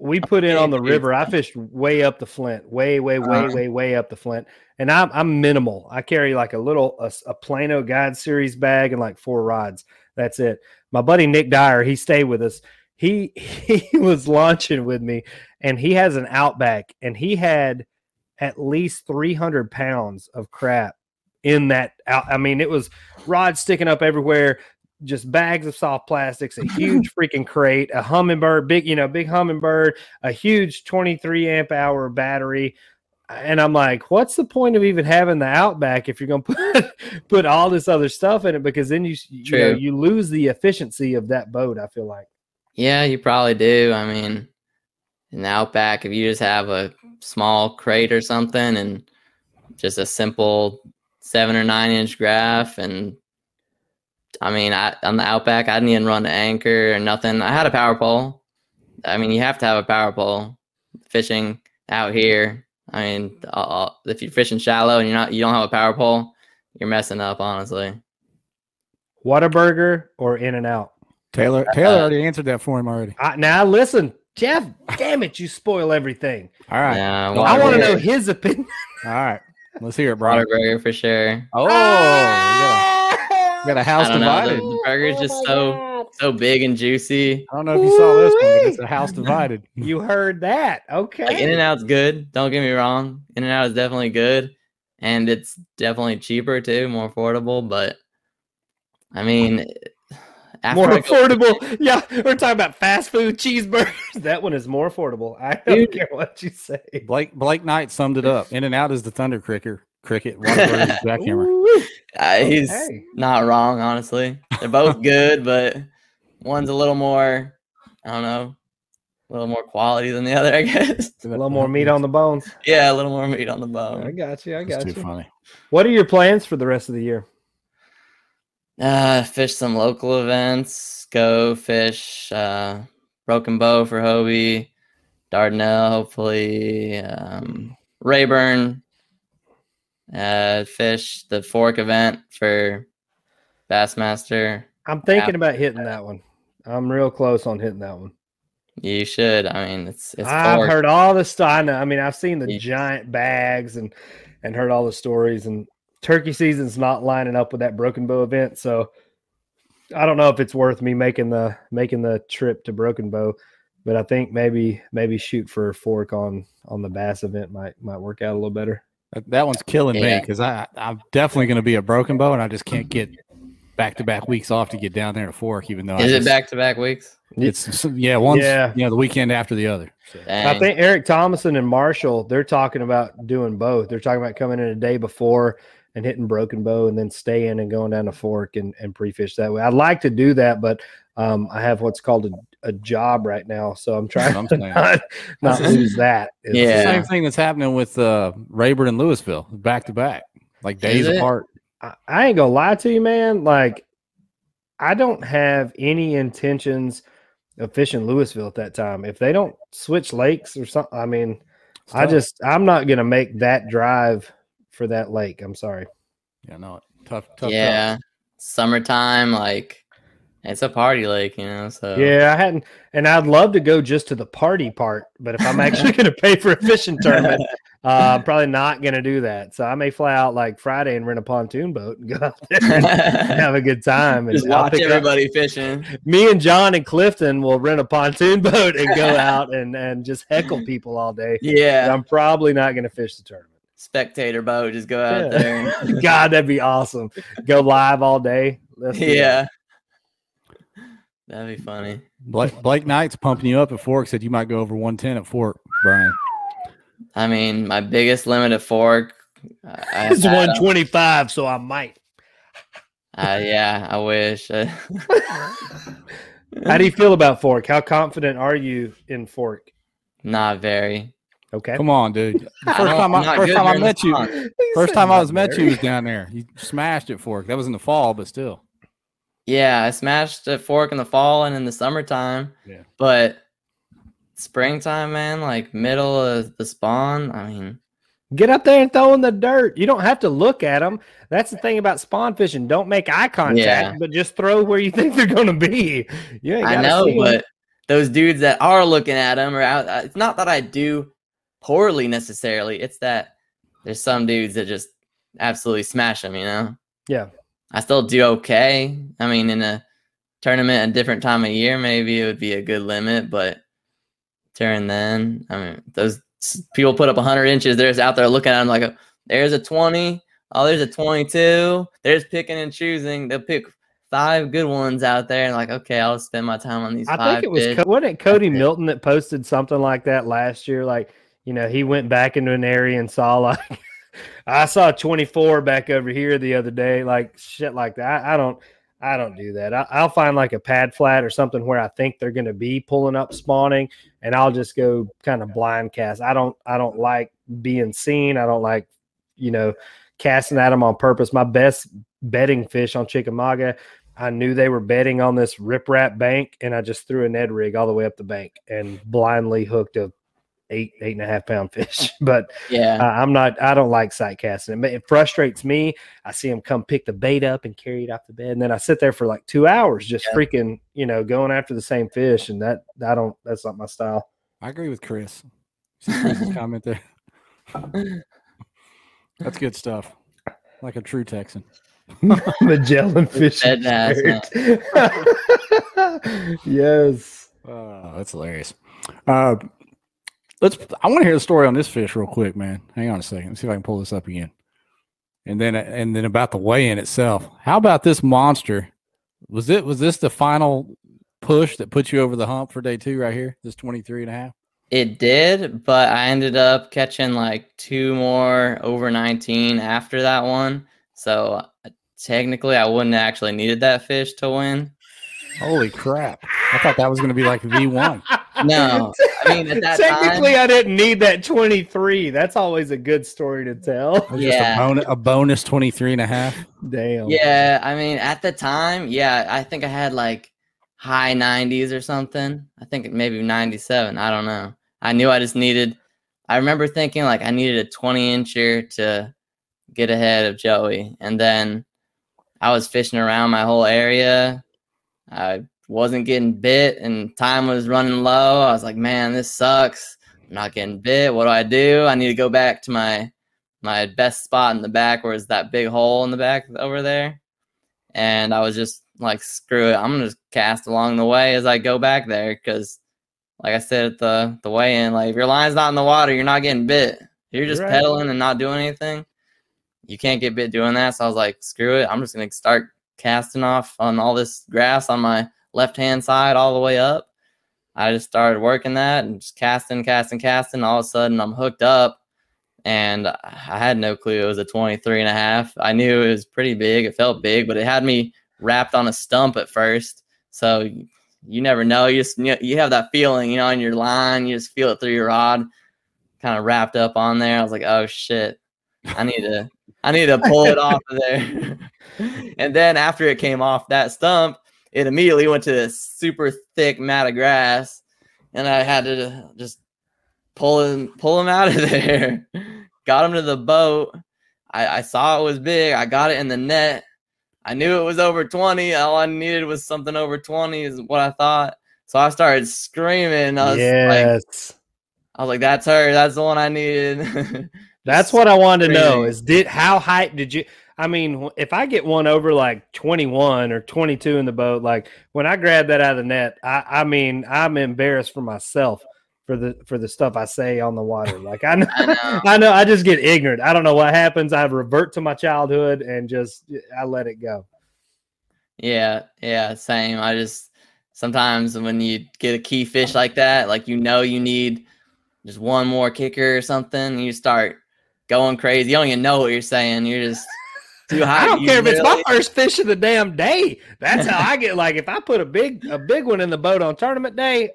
we put in on the river. I fished way up the Flint, way, way, way, Uh-huh. way, way up the Flint, and I'm I'm minimal. I carry like a little a Plano Guide Series bag and like four rods. That's it. My buddy Nick Dyer, he stayed with us. He he was launching with me, and he has an Outback, and he had at least 300 pounds of crap in that. Out, I mean, it was rods sticking up everywhere just bags of soft plastics, a huge freaking crate, a Humminbird, big, you know, big Humminbird, a huge 23 amp hour battery. And I'm like, what's the point of even having the Outback if you're going to put put all this other stuff in it? Because then you you, know, you lose the efficiency of that boat. I feel like. Yeah, you probably do. I mean, in the Outback, if you just have a small crate or something and just a simple seven or nine inch graph, and I mean, I, on the Outback, I didn't even run an anchor or nothing. I had a power pole. I mean, you have to have a power pole fishing out here. I mean, if you're fishing shallow and you're not, you don't have a power pole, you're messing up, honestly. Whataburger or In and Out. Taylor uh, Taylor uh, already answered that for him already. I, now listen, Jeff. damn it, you spoil everything. All right. Yeah, Well, I want to know his opinion. All right. Let's hear it, Brian. Whataburger for sure. Oh, we got a, got a house divided. know. The, divided. the burger's just oh so so big and juicy. I don't know if you saw this one, but it's a house divided. You heard that? Okay. Like In and Out's good. Don't get me wrong. In and Out is definitely good, and it's definitely cheaper too, more affordable. But I mean, after more I go- affordable. Yeah, we're talking about fast food cheeseburgers. That one is more affordable. I don't Dude. care what you say. Blake Blake Knight summed it up. In and out is the thunder cricket. Cricket. Whataburger is jackhammer. Uh, he's Okay. not wrong, honestly. They're both good, but one's a little more, I don't know, a little more quality than the other, I guess. A little more meat on the bones. Yeah, a little more meat on the bone. I got you. I That's got too you. funny. What are your plans for the rest of the year? Uh, fish some local events. Go fish uh, Broken Bow for Hobie, Dardanelle, hopefully, um, Rayburn, uh, Fish, the fork event for Bassmaster. I'm thinking about hitting that one. I'm real close on hitting that one. You should. I mean, it's it's I've fork. heard all the stuff. I know. I mean, I've seen the giant bags and and heard all the stories. And turkey season's not lining up with that Broken Bow event, so I don't know if it's worth me making the making the trip to Broken Bow. But I think maybe maybe shoot for a fork on on the bass event might might work out a little better. That, that one's killing me because I I'm definitely going to be a broken bow, and I just can't get back to back weeks off to get down there to fork. Even though I Is it back to back weeks? It's yeah, one's Yeah. yeah, the weekend after the other. So, I think Eric Thomason and Marshall, they're talking about doing both. They're talking about coming in a day before and hitting broken bow and then staying and going down the fork and, and pre-fish that way. I'd like to do that, but um, I have what's called a, a job right now. So I'm trying I'm to saying. not, not lose that. It's- It's the Yeah. same thing that's happening with uh, Rayburn and Lewisville back to back, like days apart. I, I ain't gonna lie to you, man. Like, I don't have any intentions of fishing Lewisville at that time. If they don't switch lakes or something, I mean, It's I just I'm not gonna make that drive for that lake. I'm sorry. yeah, no, tough, tough. yeah, summertime, like it's a party lake, you know. So Yeah, I hadn't, and I'd love to go just to the party part, but if I'm actually going to pay for a fishing tournament, uh, I'm probably not going to do that. So I may fly out like Friday and rent a pontoon boat and go out there and have a good time. And just watch pick up- everybody fishing. me and John and Clifton will rent a pontoon boat and go out and and just heckle people all day. Yeah, I'm probably not going to fish the tournament. Spectator boat, just go out Yeah. there. God, that'd be awesome. Go live all day. Let's that. yeah, that'd be funny. Blake, Blake Knight's pumping you up at Fork. Said you might go over 110 at Fork, Brian. I mean, my biggest limit at fork. I, I It's had, 125, so I might. uh, yeah, I wish. How do you feel about Fork? How confident are you in Fork? Not very. Okay. Come on, dude. The first time, I'm I, not first time I met you, first time I was met you was down there. You smashed at Fork. That was in the fall, but still. Yeah, I smashed a fork in the fall and in the summertime. Yeah. But springtime, man, like middle of the spawn. I mean, Get up there and throw in the dirt. You don't have to look at them. That's the thing about spawn fishing. Don't make eye contact, Yeah. but just throw where you think they're going to be. Yeah, I know, see 'em. but those dudes that are looking at them are out. uh, It's not that I do poorly necessarily. It's that there's some dudes that just absolutely smash them. You know. yeah, I still do okay. I mean, in a tournament a different time of year, maybe it would be a good limit, but during then, I mean, those people put up 100 inches. They're just out there looking at them like, there's a 20. Oh, there's a 22. They're picking and choosing. They'll pick five good ones out there and like, okay, I'll spend my time on these I think it was. Co- wasn't it Cody Milton that posted something like that last year. Like you know, he went back into an area and saw like I saw 24 back over here the other day, like shit like that. I, I don't. I don't do that. I, I'll find like a pad flat or something where I think they're going to be pulling up spawning, and I'll just go kind of blind cast. I don't. I don't like being seen. I don't like, you know, casting at them on purpose. My best bedding fish on Chickamauga, I knew they were bedding on this riprap bank, and I just threw a Ned rig all the way up the bank and blindly hooked a eight eight and a half pound fish. But yeah. uh, I'm not. I don't like sight casting. It, it frustrates me. I see them come pick the bait up and carry it off the bed, and then I sit there for like two hours just Yeah. freaking, you know, going after the same fish, and that I don't. That's not my style. I agree with Chris. Chris's comment there. That's good stuff. Like a true Texan. Magellan fish. Dead ass, yes. Oh, that's hilarious. Uh, let's. I want to hear the story on this fish real quick, man. Hang on a second. Let's see if I can pull this up again. And then, and then about the weigh-in itself. How about this monster? Was it? Was this the final push that put you over the hump for day two right here? This 23 and a half? It did, but I ended up catching like two more over 19 after that one. So uh, technically, I wouldn't actually needed that fish to win. Holy crap! I thought that was going to be like the one. No, I mean, at that Technically, time- I didn't need that 23. That's always a good story to tell. It just Yeah. a, bonus, a bonus 23 and a half. Damn. Yeah, I mean, at the time, yeah, I think I had like high 90s or something. I think maybe 97. I don't know. I knew I just needed. I remember thinking like I needed a 20 incher to get ahead of Joey, and then I was fishing around my whole area. I wasn't getting bit, and time was running low. I was like, man, this sucks. I'm not getting bit. What do I do? I need to go back to my my best spot in the back, where is that big hole in the back over there. And I was just like, screw it. I'm gonna just cast along the way as I go back there because, like I said at the the weigh in, like if your line's not in the water, you're not getting bit. You're just Right. pedaling and not doing anything. You can't get bit doing that. So I was like, screw it. I'm just gonna start casting off on all this grass on my left hand side all the way up. I just started working that and just casting, casting, casting. All of a sudden, I'm hooked up and I had no clue it was a 23 and a half. I knew it was pretty big. It felt big, but it had me wrapped on a stump at first. So you- never know. You just you have that feeling, you know, in your line. You just feel it through your rod, kind of wrapped up on there. I was like, oh shit, I need to, I need to pull it off of there. and then after it came off that stump, it immediately went to this super thick mat of grass, and I had to just pull him, pull him out of there. got him to the boat. I, I saw it was big. I got it in the net. I knew it was over 20. All I needed was something over 20 is what I thought. So I started screaming. I was like, yes. I was like, that's her. That's the one I needed. That's what I wanted to know is did how high did you I mean, if I get one over like 21 or 22 in the boat, like when I grab that out of the net, I, I mean, I'm embarrassed for myself for the for the stuff I say on the water. Like I know, I know. I know, I just get ignorant. I don't know what happens. I revert to my childhood and just I let it go. Yeah, yeah, same. I just sometimes when you get a key fish like that, like you know you need just one more kicker or something, you start going crazy. You don't even know what you're saying. You're just too high. I don't care if it's my first fish of the damn day. That's how I get. Like if I put a big a big one in the boat on tournament day,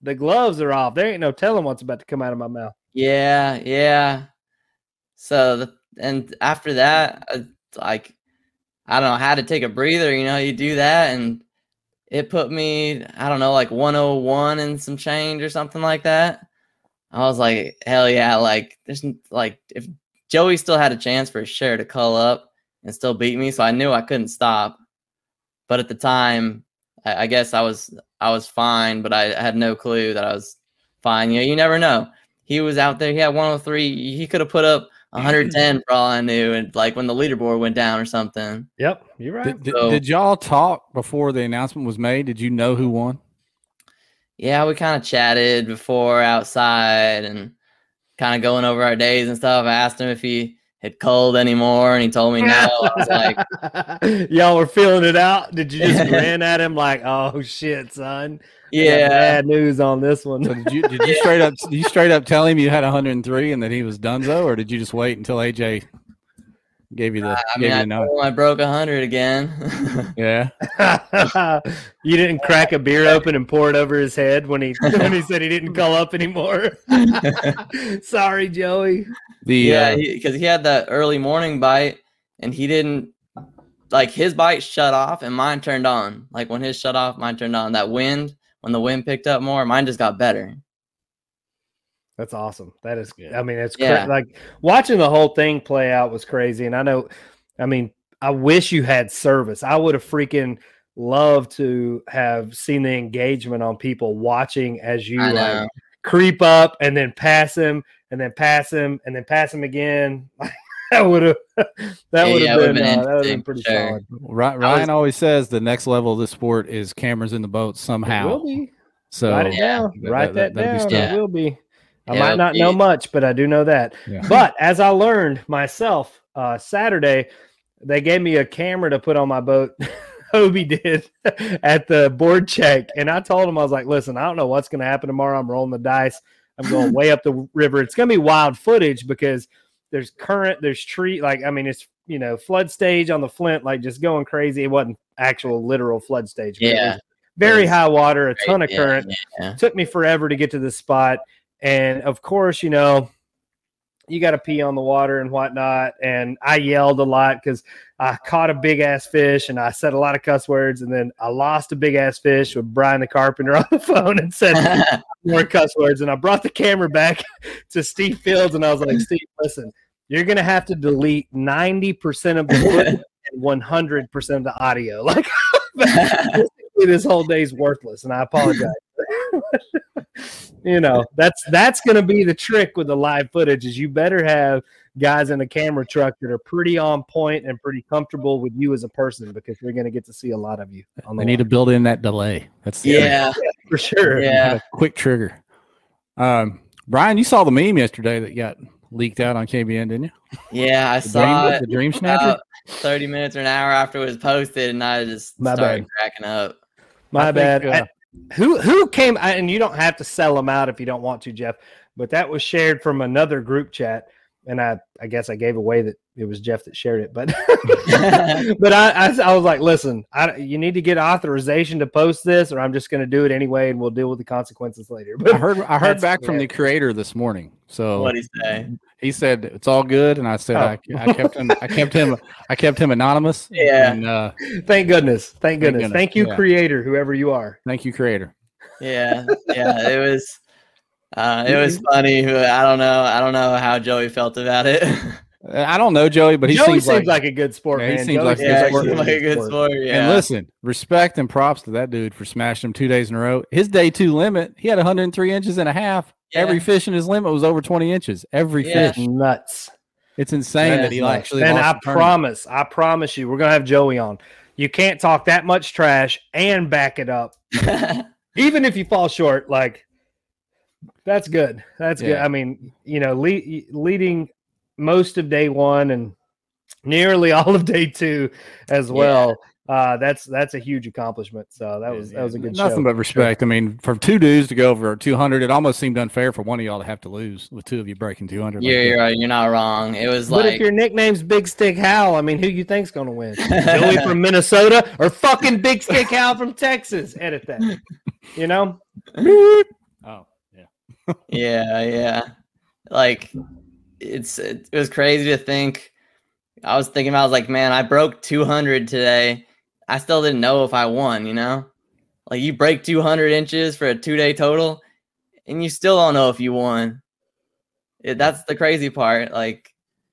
the gloves are off. There ain't no telling what's about to come out of my mouth. Yeah, yeah. So the and after that, uh, like I don't know how to take a breather. You know, you do that, and it put me I don't know like 101 and some change or something like that. I was like, hell yeah! Like there's like if Joey still had a chance for sure to cull up and still beat me, so I knew I couldn't stop. But at the time, I, I guess I was I was fine, but I had no clue that I was fine. You know, you never know he was out there. He had 103. He could have put up 110 for all I knew. And like when the leaderboard went down or something. Yep, you're right. Did, did, So- did y'all talk before the announcement was made? Did you know who won? Yeah, we kind of chatted before outside and kind of going over our days and stuff. I asked him if he had culled anymore, and he told me no. I was like, y'all were feeling it out. Did you just grin at him like, "Oh shit, son"? I got yeah, bad news on this So one. did you did you straight up did you straight up tell him you had 103 and that he was Dunzo, or did you just wait until AJ gave you the I gave mean, you I, the number? I broke 100 again. Yeah, you didn't crack a beer open and pour it over his head when he when he said he didn't call up anymore. Sorry, Joey. the yeah, uh, because he, had that early morning bite, and he didn't like his bite shut off and mine turned on. Like when his shut off, mine turned on. That wind, when the wind picked up more, mine just got better. That's awesome. That is, Yeah. I mean, it's cra- Yeah. like watching the whole thing play out was crazy. And I know, I mean, I wish you had service. I would have freaking loved to have seen the engagement on people watching as you like creep up and then pass him and then pass him and then pass him again. that would have, that Yeah, would have it would've been, been uh, that would have been pretty for sure. solid. Ry- Ryan always says the next level of this sport is cameras in the boat somehow. will be. So Write it Yeah. down. that- Write that- that, that'd down. It will be. I Yeah, might not know be- much, but I do know that. yeah. But as I learned myself, uh, Saturday, they gave me a camera to put on my boat. Hobie did at the board check. And I told him, I was like, listen, I don't know what's going to happen tomorrow. I'm rolling the dice. I'm going way up the river. It's going to be wild footage because there's current, there's tree. Like, I mean, it's, you know, flood stage on the Flint, like just going crazy. It wasn't actual literal flood stage. but Yeah. Very high water, a ton of current yeah. took me forever to get to this spot and of course you know you got to pee on the water and whatnot. And I yelled a lot because I caught a big ass fish and I said a lot of cuss words. And then I lost a big ass fish with Brian the carpenter on the phone and said more cuss words. And I brought the camera back to Steve Fields and I was like, Steve, listen, you're going to have to delete 90% of the footage and 100% of the audio. Like, this whole day's worthless. And I apologize. you know that's that's going to be the trick with the live footage is you better have guys in the camera truck that are pretty on point and pretty comfortable with you as a person because you're going to get to see a lot of you on the They need to build in that delay. That's the yeah, for sure yeah. quick trigger. Um, Brian, you saw the meme yesterday that got leaked out on KBN, didn't you? Yeah, I The saw dream, it the dream snatcher. 30 minutes or an hour after it was posted, and I just My started bad. cracking up. my I bad think, uh, I- who who came and you don't have to sell them out if you don't want to jeff but that was shared from another group chat and i i guess i gave away that it was jeff that shared it but but I, I I was like listen I, you need to get authorization to post this or i'm just going to do it anyway and we'll deal with the consequences later But I heard I heard That's back from the creator this morning. So What do you say? he said it's all good, and I said I, Oh. I kept him I kept him I kept him anonymous. Yeah. And, uh, thank goodness thank goodness goodness, thank you yeah. creator whoever you are thank you, creator. Yeah, yeah, it was. Uh, it was funny. I don't know. I don't know how Joey felt about it. I don't know Joey, but he joey seems, like, a good sport Yeah, he seems Joey like a good yeah, sport. like a good sport. Yeah, And listen, respect and props to that dude for smashing him two days in a row. His day two limit, he had 103 inches and a half. Every fish in his limit was over 20 inches. Every Yeah. fish. nuts It's insane Yeah, that he Nuts. actually and lost I the promise, I promise you, we're gonna have Joey on. You can't talk that much trash and back it up, even if you fall short. Like that's good. That's good. I mean, you know, le- leading most of day one and nearly all of day two as well. Uh, that's that's a huge accomplishment. So that was that was a good Nothing show. but respect. I mean, for two dudes to go over 200, it almost seemed unfair for one of y'all to have to lose with two of you breaking 200. like you're, right. You're not wrong. It was But if your nickname's Big Stick Hal, I mean, who you think's gonna win? Joey from Minnesota or fucking Big Stick Hal from Texas? Edit that. You know? Oh, yeah. yeah. Like it's it, was crazy to think. I was thinking, I was like, man, I broke 200 today. I still didn't know if I won. You know, like you break 200 inches for a two day total, and you still don't know if you won. It, that's the crazy part. Like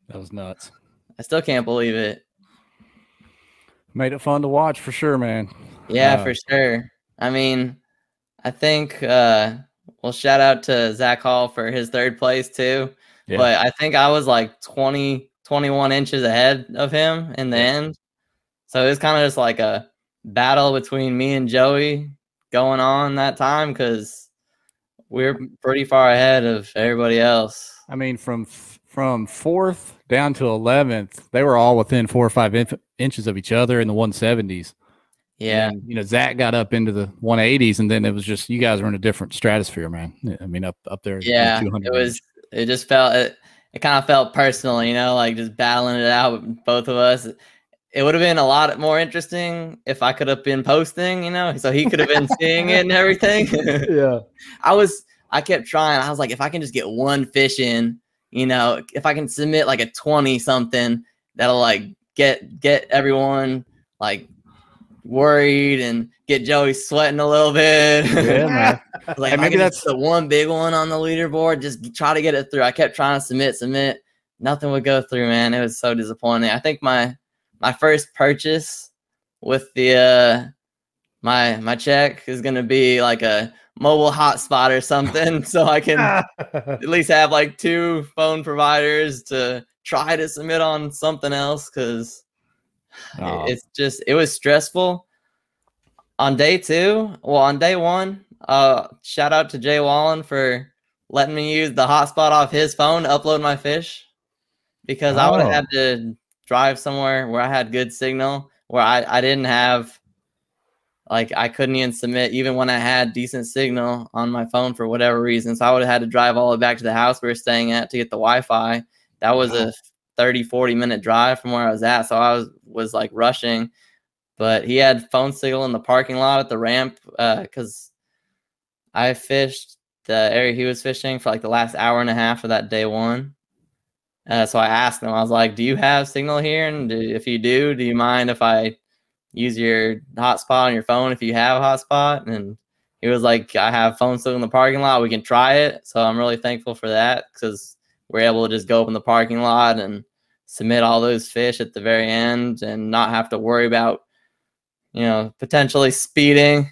That was nuts. I still can't believe it. Made it fun to watch for sure, man. Yeah, Uh, for sure. I mean, I think uh well shout out to Zach Hall for his third place too. Yeah. But I think I was like 20, 21 inches ahead of him in the end. So it was kind of just like a battle between me and Joey going on that time because we're pretty far ahead of everybody else. I mean, from f- from fourth down to 11th, they were all within four or five inf- inches of each other in the 170s. Yeah. And, you know, Zach got up into the 180s, and then it was just you guys were in a different stratosphere, man. I mean, up up there. Yeah. It was it just felt it, it kind of felt personal, you know, like just battling it out with both of us. It would have been a lot more interesting if I could have been posting, you know, so he could have been seeing it and everything. Yeah. I was I kept trying. I was like, if I can just get one fish in, you know, if I can submit like a 20 something, that'll like get get everyone like worried and get Joey sweating a little bit. yeah, man. I was like, Hey, maybe that's- the one big one on the leaderboard, just try to get it through. I kept trying to submit, submit. Nothing would go through, man. It was so disappointing. I think my my first purchase with the uh my my check is gonna be like a mobile hotspot or something, so I can at least have like two phone providers to try to submit on something else because Aw. it's just it was stressful on day two well on day one uh shout out to jay wallen for letting me use the hotspot off his phone to upload my fish because i would Oh. have had to drive somewhere where i had good signal where i i didn't have like i couldn't even submit even when i had decent signal on my phone for whatever reason so i would have had to drive all the way back to the house we were staying at to get the wi-fi that was a 30 40 minute drive from where i was at so i was was like rushing but he had phone signal in the parking lot at the ramp because i fished the area he was fishing for like the last hour and a half of that day one Uh, so I asked him, I was like, "Do you have signal here? And do, if you do, do you mind if I use your hotspot on your phone if you have a hotspot?" And he was like, "I have phone signal in the parking lot. We can try it." So I'm really thankful for that because we're able to just go up in the parking lot and submit all those fish at the very end and not have to worry about, you know, potentially speeding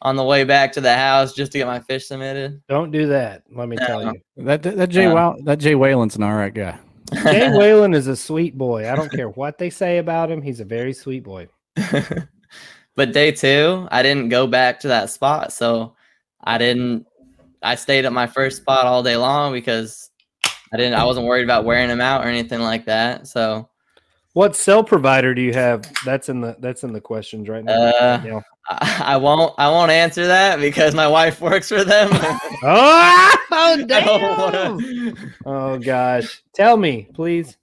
on the way back to the house just to get my fish submitted. Don't do that. Let me tell you. That that, that Jay Um, Wow, that Jay Whalen's an all right guy. Jay Whalen is a sweet boy. I don't care what they say about him. He's a very sweet boy. but day two, I didn't go back to that spot. So I didn't, I stayed at my first spot all day long because I didn't, I wasn't worried about wearing them out or anything like that. So What cell provider do you have? That's in the that's in the questions right now. Uh, Yeah. I, I won't, I won't answer that because my wife works for them. Oh, I don't damn! Oh gosh. Tell me, please.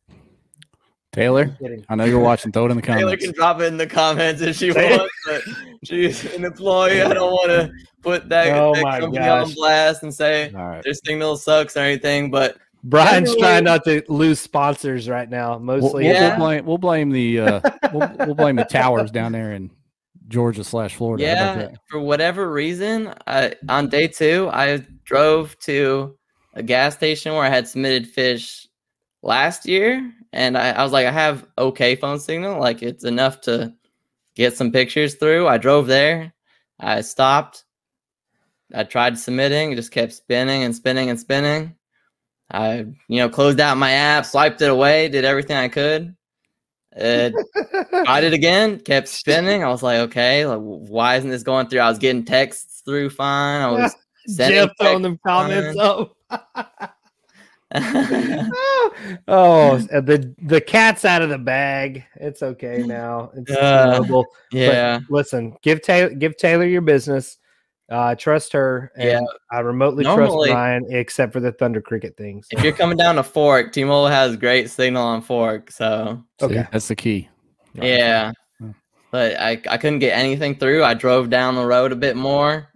Taylor, I know you're watching. Throw it in the comments. Taylor can drop it in the comments if she wants, but she's an employee. I don't want to put that, Oh that my company on blast and say All right. their signal sucks or anything. But Brian's Anyway. trying not to lose sponsors right now. We'll, Mostly, we'll- Yeah. we'll blame we'll blame the uh, we'll, we'll blame the towers down there in Georgia slash Florida. Yeah, for whatever reason, I, on day two, I drove to a gas station where I had submitted fish last year, and I, I was like, I have okay phone signal, like it's enough to get some pictures through. I drove there, I stopped, I tried submitting, it just kept spinning and spinning and spinning. I, you know, closed out my app, swiped it away, did everything I could. Uh, tried it again, kept spinning. I was like, okay, like, why isn't this going through? I was getting texts through fine. I was sending throwing them comments up. oh, uh, the the cat's out of the bag. It's okay now. It's Uh, yeah, Listen, give Taylor give Taylor your business. Uh, trust her. And Yeah. I remotely Normally- trust Brian, except for the Thunder Cricket things. so- if you're coming down to Fork, T-Mobile has great signal on Fork, so See, Okay. that's the key. yeah. Hmm. But I I couldn't get anything through. I drove down the road a bit more.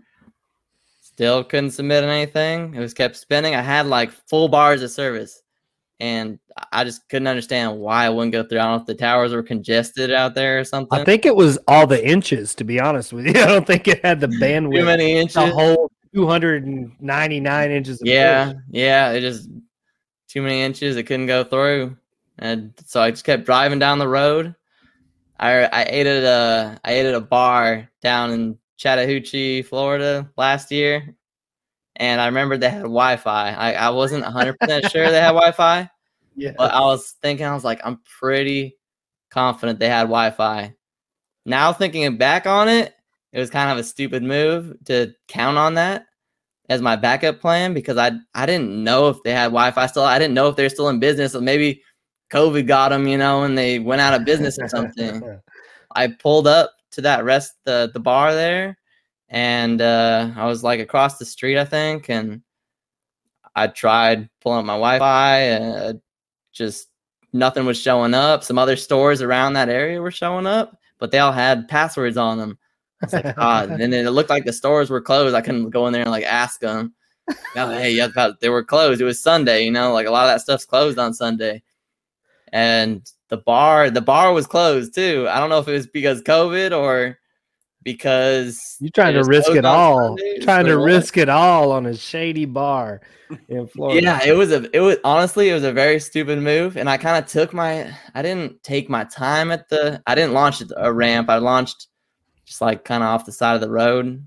Still couldn't submit anything. It was kept spinning. I had like full bars of service, and I just couldn't understand why it wouldn't go through. I don't know if the towers were congested out there or something. I think it was all the inches. To be honest with you, I don't think it had the bandwidth. too many inches. The whole 299 inches. Of Yeah, fish. yeah. It just too many inches. It couldn't go through, and so I just kept driving down the road. I I ate at a I ate at a bar down in Chattahoochee, Florida last year, and I remember they had Wi-Fi. I I wasn't 100 percent sure they had Wi-Fi, yeah. but I was thinking I was like I'm pretty confident they had Wi-Fi. Now thinking back on it, it was kind of a stupid move to count on that as my backup plan because I I didn't know if they had Wi-Fi still. I didn't know if they're still in business. Or maybe COVID got them, you know, and they went out of business or something. I pulled up to that rest the the bar there, and uh, I was like across the street, I think, and I tried pulling up my Wi-Fi, and uh, just nothing was showing up. Some other stores around that area were showing up, but they all had passwords on them. Like, God, and then it looked like the stores were closed. I couldn't go in there and like ask them. Oh, hey, yeah, they were closed. It was Sunday, you know, like a lot of that stuff's closed on Sunday. And the bar, the bar was closed too. I don't know if it was because COVID or because you're trying to risk it all? Sundays Trying to risk it all on a shady bar in Florida. Yeah, it was a it was honestly it was a very stupid move, and I kind of took my I didn't take my time at the I didn't launch a ramp. I launched just like kind of off the side of the road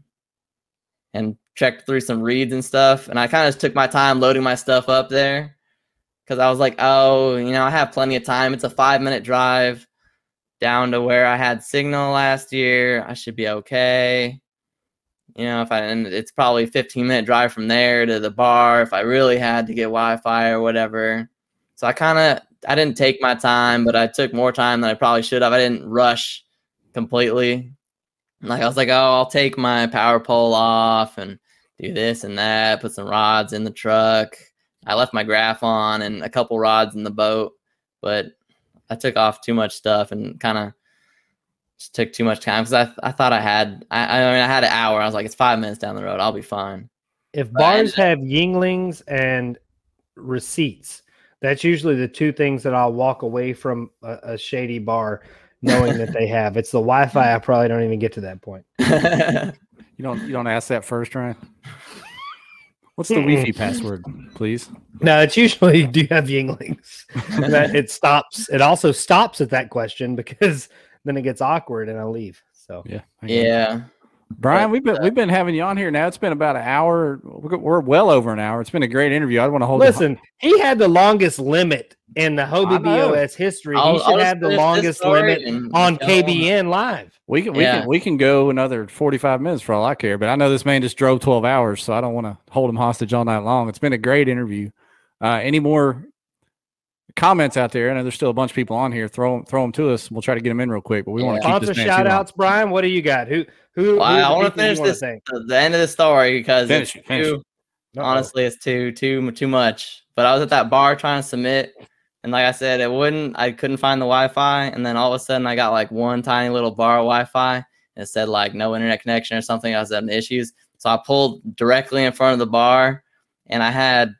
and checked through some reeds and stuff, and I kind of took my time loading my stuff up there because I was like, oh, you know, I have plenty of time. It's a five minute drive down to where I had signal last year. I should be okay. You know, if I and it's probably a 15 minute drive from there to the bar if I really had to get Wi-Fi or whatever. So I kind of I didn't take my time, but I took more time than I probably should have. I didn't rush completely. Like I was like, oh, I'll take my power pole off and do this and that, put some rods in the truck. I left my graph on and a couple rods in the boat, but I took off too much stuff and kind of took too much time because I, I thought I had I, I mean I had an hour. I was like, it's five minutes down the road. I'll be fine. If But bars have Yuenglings and receipts, That's usually the two things that I'll walk away from a, a shady bar knowing that they have. It's the Wi-Fi. I probably don't even get to that point. You don't you don't ask that first, Ryan? What's the Wi-Fi password, please? No, it's usually do you have Yuenglings? that it stops. It also stops at that question because then it gets awkward and I leave. So Yeah. I get it. yeah. Brian, we've been we've been having you on here now. It's been about an hour. We're, we're well over an hour. It's been a great interview. I don't want to hold. listen, he had the longest limit in the I Hobie. BOS history. I'll- he should I'll have the longest limit on go KBN live. we can we Yeah. can we can go another forty five minutes for all I care. But I know this man just drove twelve hours, so I don't want to hold him hostage all night long. It's been a great interview. Uh, any more comments out there? I know there's still a bunch of people on here. Throw them throw them to us. We'll try to get them in real quick. But we want to Yeah. keep Sponsor this man shout long. outs, Brian. What do you got? Who who? Well, I- I the wanna finish this- thank? The, the end of the story because Finish it's finish too, it. Honestly it's too too too much. But I was at that bar trying to submit, and like I said, it wouldn't. I couldn't find the Wi-Fi, and then all of a sudden I got like one tiny little bar of Wi-Fi. And it said like no internet connection or something. I was having issues, so I pulled directly in front of the bar, and I had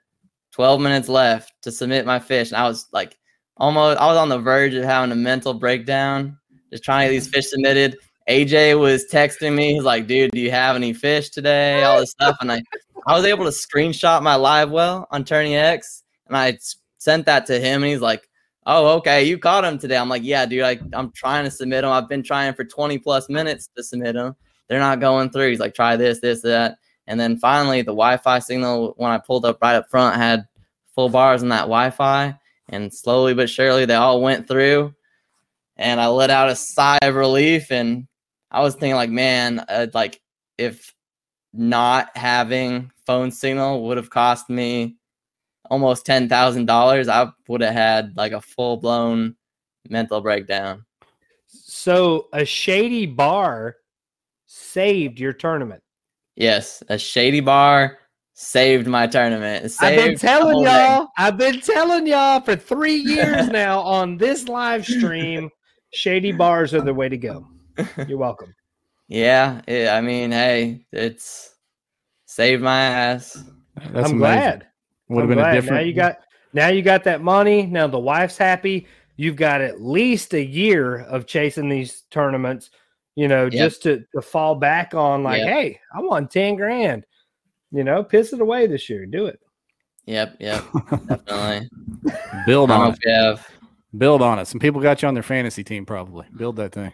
12 minutes left to submit my fish, and I was like almost. I was on the verge of having a mental breakdown, just trying to get these fish submitted. AJ was texting me. He's like, "Dude, do you have any fish today?" All this stuff, and I, I was able to screenshot my live well on Tourney X, and I sent that to him, and he's like, "Oh, okay, you caught him today." I'm like, "Yeah, dude, I, I'm trying to submit them. I've been trying for 20 plus minutes to submit them. They're not going through." He's like, "Try this, this, that," and then finally, the Wi-Fi signal when I pulled up right up front had full bars on that Wi-Fi, and slowly but surely they all went through and I let out a sigh of relief. And I was thinking, like, man, uh, like if not having phone signal would have cost me almost ten thousand dollars, I would have had like a full blown mental breakdown. So a shady bar saved your tournament. Yes, a shady bar saved my tournament. It I've been telling y'all. I've been telling y'all for three years now on this live stream. Shady bars are the way to go. You're welcome. Yeah, it, I mean, hey, it's saved my ass. That's I'm amazing. glad. Would have been glad. a different. Now you got now you got that money. Now the wife's happy. You've got at least a year of chasing these tournaments. You know, Yep. just to to fall back on. Like, Yep. hey, I won ten grand. You know, piss it away this year. Do it. Yep, yep, definitely. build I don't know on it. have. Build on it. Some people got you on their fantasy team, probably. Build that thing.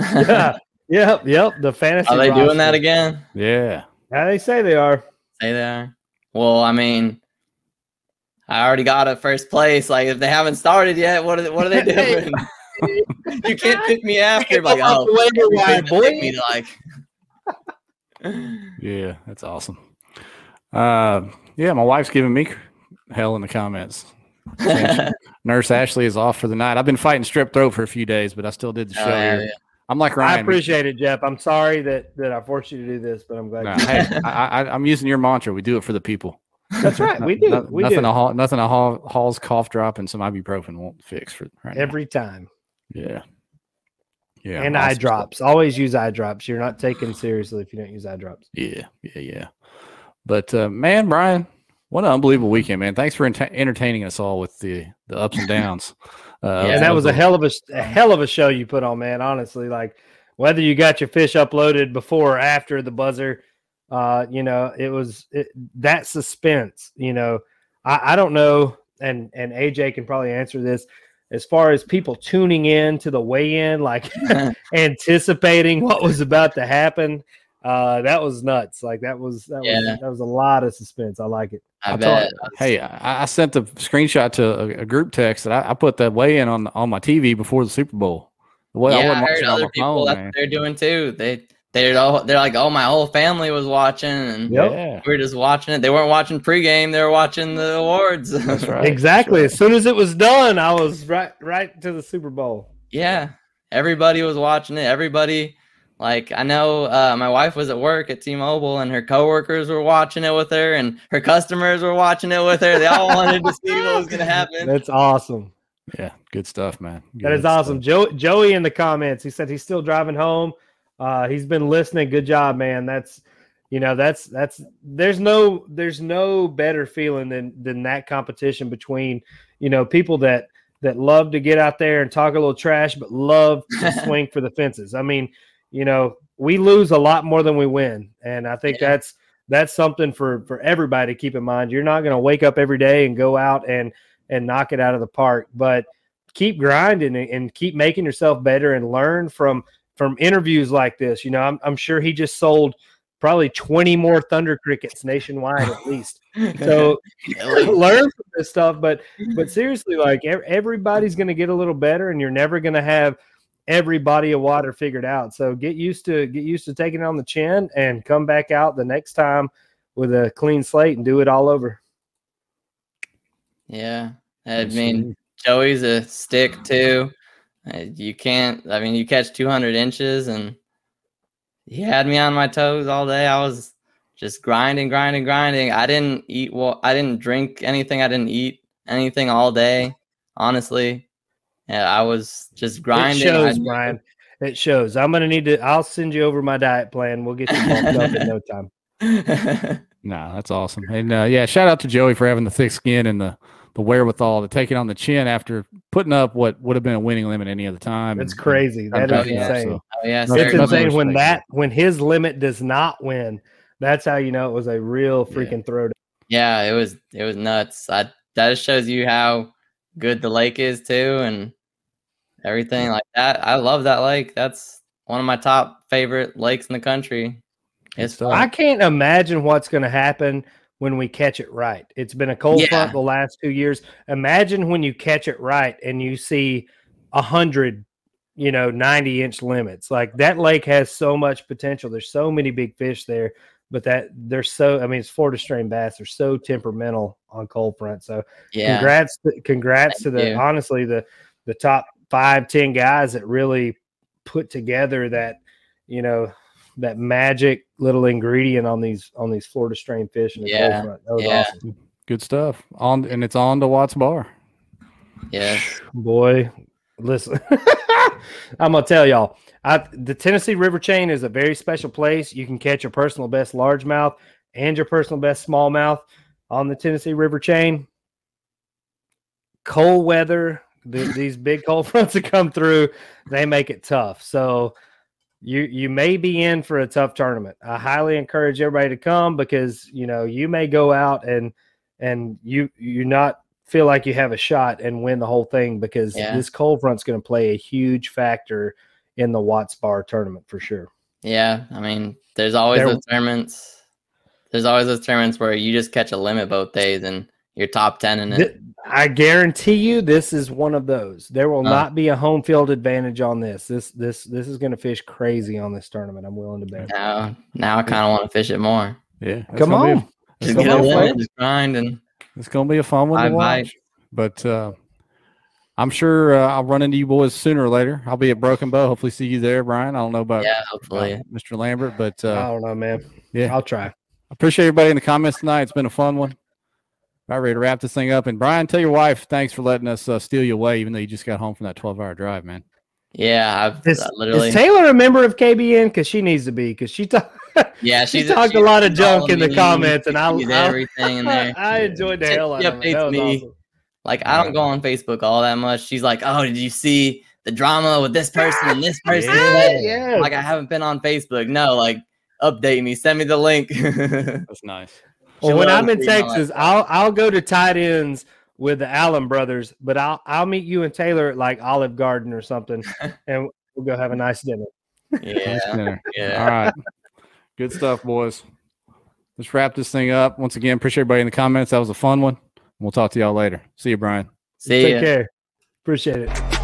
Yeah. yep. Yep. The fantasy. Are they doing that again? Yeah. How they say they are. Say they are. Well, I mean, I already got a first place. Like, if they haven't started yet, what are they, what are they doing? You can't pick me after. Like, oh, Waiver you wire, me, boy. like. Yeah, that's awesome. Uh, yeah, my wife's giving me hell in the comments. Nurse Ashley is off for the night. I've been fighting strep throat for a few days, but I still did the show Oh, yeah, here. yeah. I'm like Ryan. I appreciate it, Jeff. I'm sorry that that I forced you to do this, but I'm glad. Nah, you hey, I, I, I'm using your mantra. We do it for the people. That's right. We do. no- we nothing do a hall, nothing a hall, Hall's cough drop and some ibuprofen won't fix for right now. every time. Yeah. Yeah. and eye awesome stuff. drops. Always use eye drops. You're not taken seriously if you don't use eye drops. Yeah, yeah, yeah. But uh, man, Brian, what an unbelievable weekend, man! Thanks for enta- entertaining us all with the the ups and downs. Uh, Yeah, that was a hell of a, a hell of a show you put on, man. Honestly, like whether you got your fish uploaded before or after the buzzer, uh, you know, it was it, that suspense. You know, I, I don't know, and and AJ can probably answer this as far as people tuning in to the weigh-in, like anticipating what was about to happen. Uh, that was nuts. Like that was that Yeah. was that was a lot of suspense. I like it. I, I bet. told- hey, I, I sent the screenshot to a, a group text that I, I put that weigh in on on my TV before the Super Bowl. The way I yeah, wasn't I heard watching it on other people phone, that's man. they're doing too. They they're all, they're like, oh, my whole family was watching, and Yep. We were just watching it. They weren't watching pregame; they were watching the awards. that's right. exactly. that's As soon as it was done, I was right right to the Super Bowl. yeah, everybody was watching it. Everybody, like I know, uh, my wife was at work at T-Mobile, and her coworkers were watching it with her, and her customers were watching it with her. They all wanted to see what was going to happen. That's awesome. Yeah, good stuff, man. That is Good stuff. awesome. Joe, Joey in the comments, he said he's still driving home. Uh, he's been listening. Good job, man. That's you know that's that's there's no there's no better feeling than than that competition between you know people that that love to get out there and talk a little trash but love to swing for the fences i mean you know we lose a lot more than we win and i think Yeah. that's that's something for for everybody to keep in mind you're not going to wake up every day and go out and and knock it out of the park but keep grinding and, and keep making yourself better and learn from from interviews like this you know i'm, I'm sure he just sold probably 20 more thunder crickets nationwide at least. So learn from this stuff but but seriously like everybody's going to get a little better and you're never going to have every body of water figured out. So get used to get used to taking it on the chin and come back out the next time with a clean slate and do it all over. Yeah, I mean Joey's a stick too. Uh, You can't. I mean, you catch 200 inches, and he had me on my toes all day. I was just grinding, grinding, grinding. I didn't eat. Well, I didn't drink anything. I didn't eat anything all day. Honestly, yeah, I was just grinding. it shows I- brian it shows i'm going to need to i'll send you over my diet plan we'll get you bulked up in no time No, that's awesome. And uh, yeah, shout out to Joey for having the thick skin and the the wherewithal to take it on the chin after putting up what would have been a winning limit any other time. It's crazy that is backing up, insane so- oh yeah, it's insane when respect that when his limit does not win that's how you know it was a real Yeah. freaking throwdown Yeah, it was it was nuts. I that just shows you how good the lake is too, and everything like that. I love that lake. That's one of my top favorite lakes in the country. It's stuff. I can't imagine what's going to happen when we catch it right. It's been a cold Yeah. front the last two years. Imagine when you catch it right and you see a hundred, you know, 90 inch limits. Like that lake has so much potential. There's so many big fish there, but that they're so, I mean, it's Florida strain bass. They're so temperamental on cold front. So yeah, congrats, to, congrats to the, you. honestly, the, the top five, 10 guys that really put together that, you know, that magic little ingredient on these on these Florida strain fish in the Yeah, cold front. That was yeah. awesome. Good stuff. On and it's on to Watts Bar. yeah, Boy, listen. I'm gonna tell y'all. I, the Tennessee River Chain is a very special place. You can catch your personal best largemouth and your personal best smallmouth on the Tennessee River Chain. Cold weather, the, these big cold fronts that come through, they make it tough. So you you may be in for a tough tournament. I highly encourage everybody to come because you know you may go out and and you you not feel like you have a shot and win the whole thing because Yeah. this cold front's going to play a huge factor in the Watts Bar tournament for sure. yeah. I mean, there's always There- those tournaments. There's always those tournaments where you just catch a limit both days and you're top ten in it. I guarantee you this is one of those. There will Uh. not be a home field advantage on this. This this this is going to fish crazy on this tournament. I'm willing to bet. now, now I kind of want to fish it more. Yeah. Come on. Be, Just get a on, just grind, and it's gonna be a fun one I to might. But uh, I'm sure uh, I'll run into you boys sooner or later. I'll be at Broken Bow. Hopefully, see you there, Brian. I don't know about, yeah, about hopefully. Mr. Lambert, but I uh, don't know, man. yeah, I'll try. I appreciate everybody in the comments tonight. It's been a fun one. About ready to wrap this thing up. And Brian, tell your wife thanks for letting us uh, steal you away, even though you just got home from that 12 hour drive, man. Yeah, I've Is, literally. is Taylor a member of KBN? Because she needs to be. Because she talked. yeah, she talked a lot of junk followed in the comments, and I, sees I, everything in there. I enjoyed the She- hell out of it. That me. awesome. Like I don't go on Facebook all that much. She's like, "Oh, did you see the drama with this person and this person?" Yeah, yeah. Like I haven't been on Facebook. No, like update me, send me the link. That's nice. Well, when I'm in reading all that Texas. I'll I'll go to tight ends with the Allen brothers, but I'll I'll meet you and Taylor at like Olive Garden or something, and we'll go have a nice dinner. yeah, Nice dinner. yeah. All right. Good stuff, boys. Let's wrap this thing up. Once again, appreciate everybody in the comments. That was a fun one. We'll talk to y'all later. See you, Brian. See Take ya. care. Appreciate it.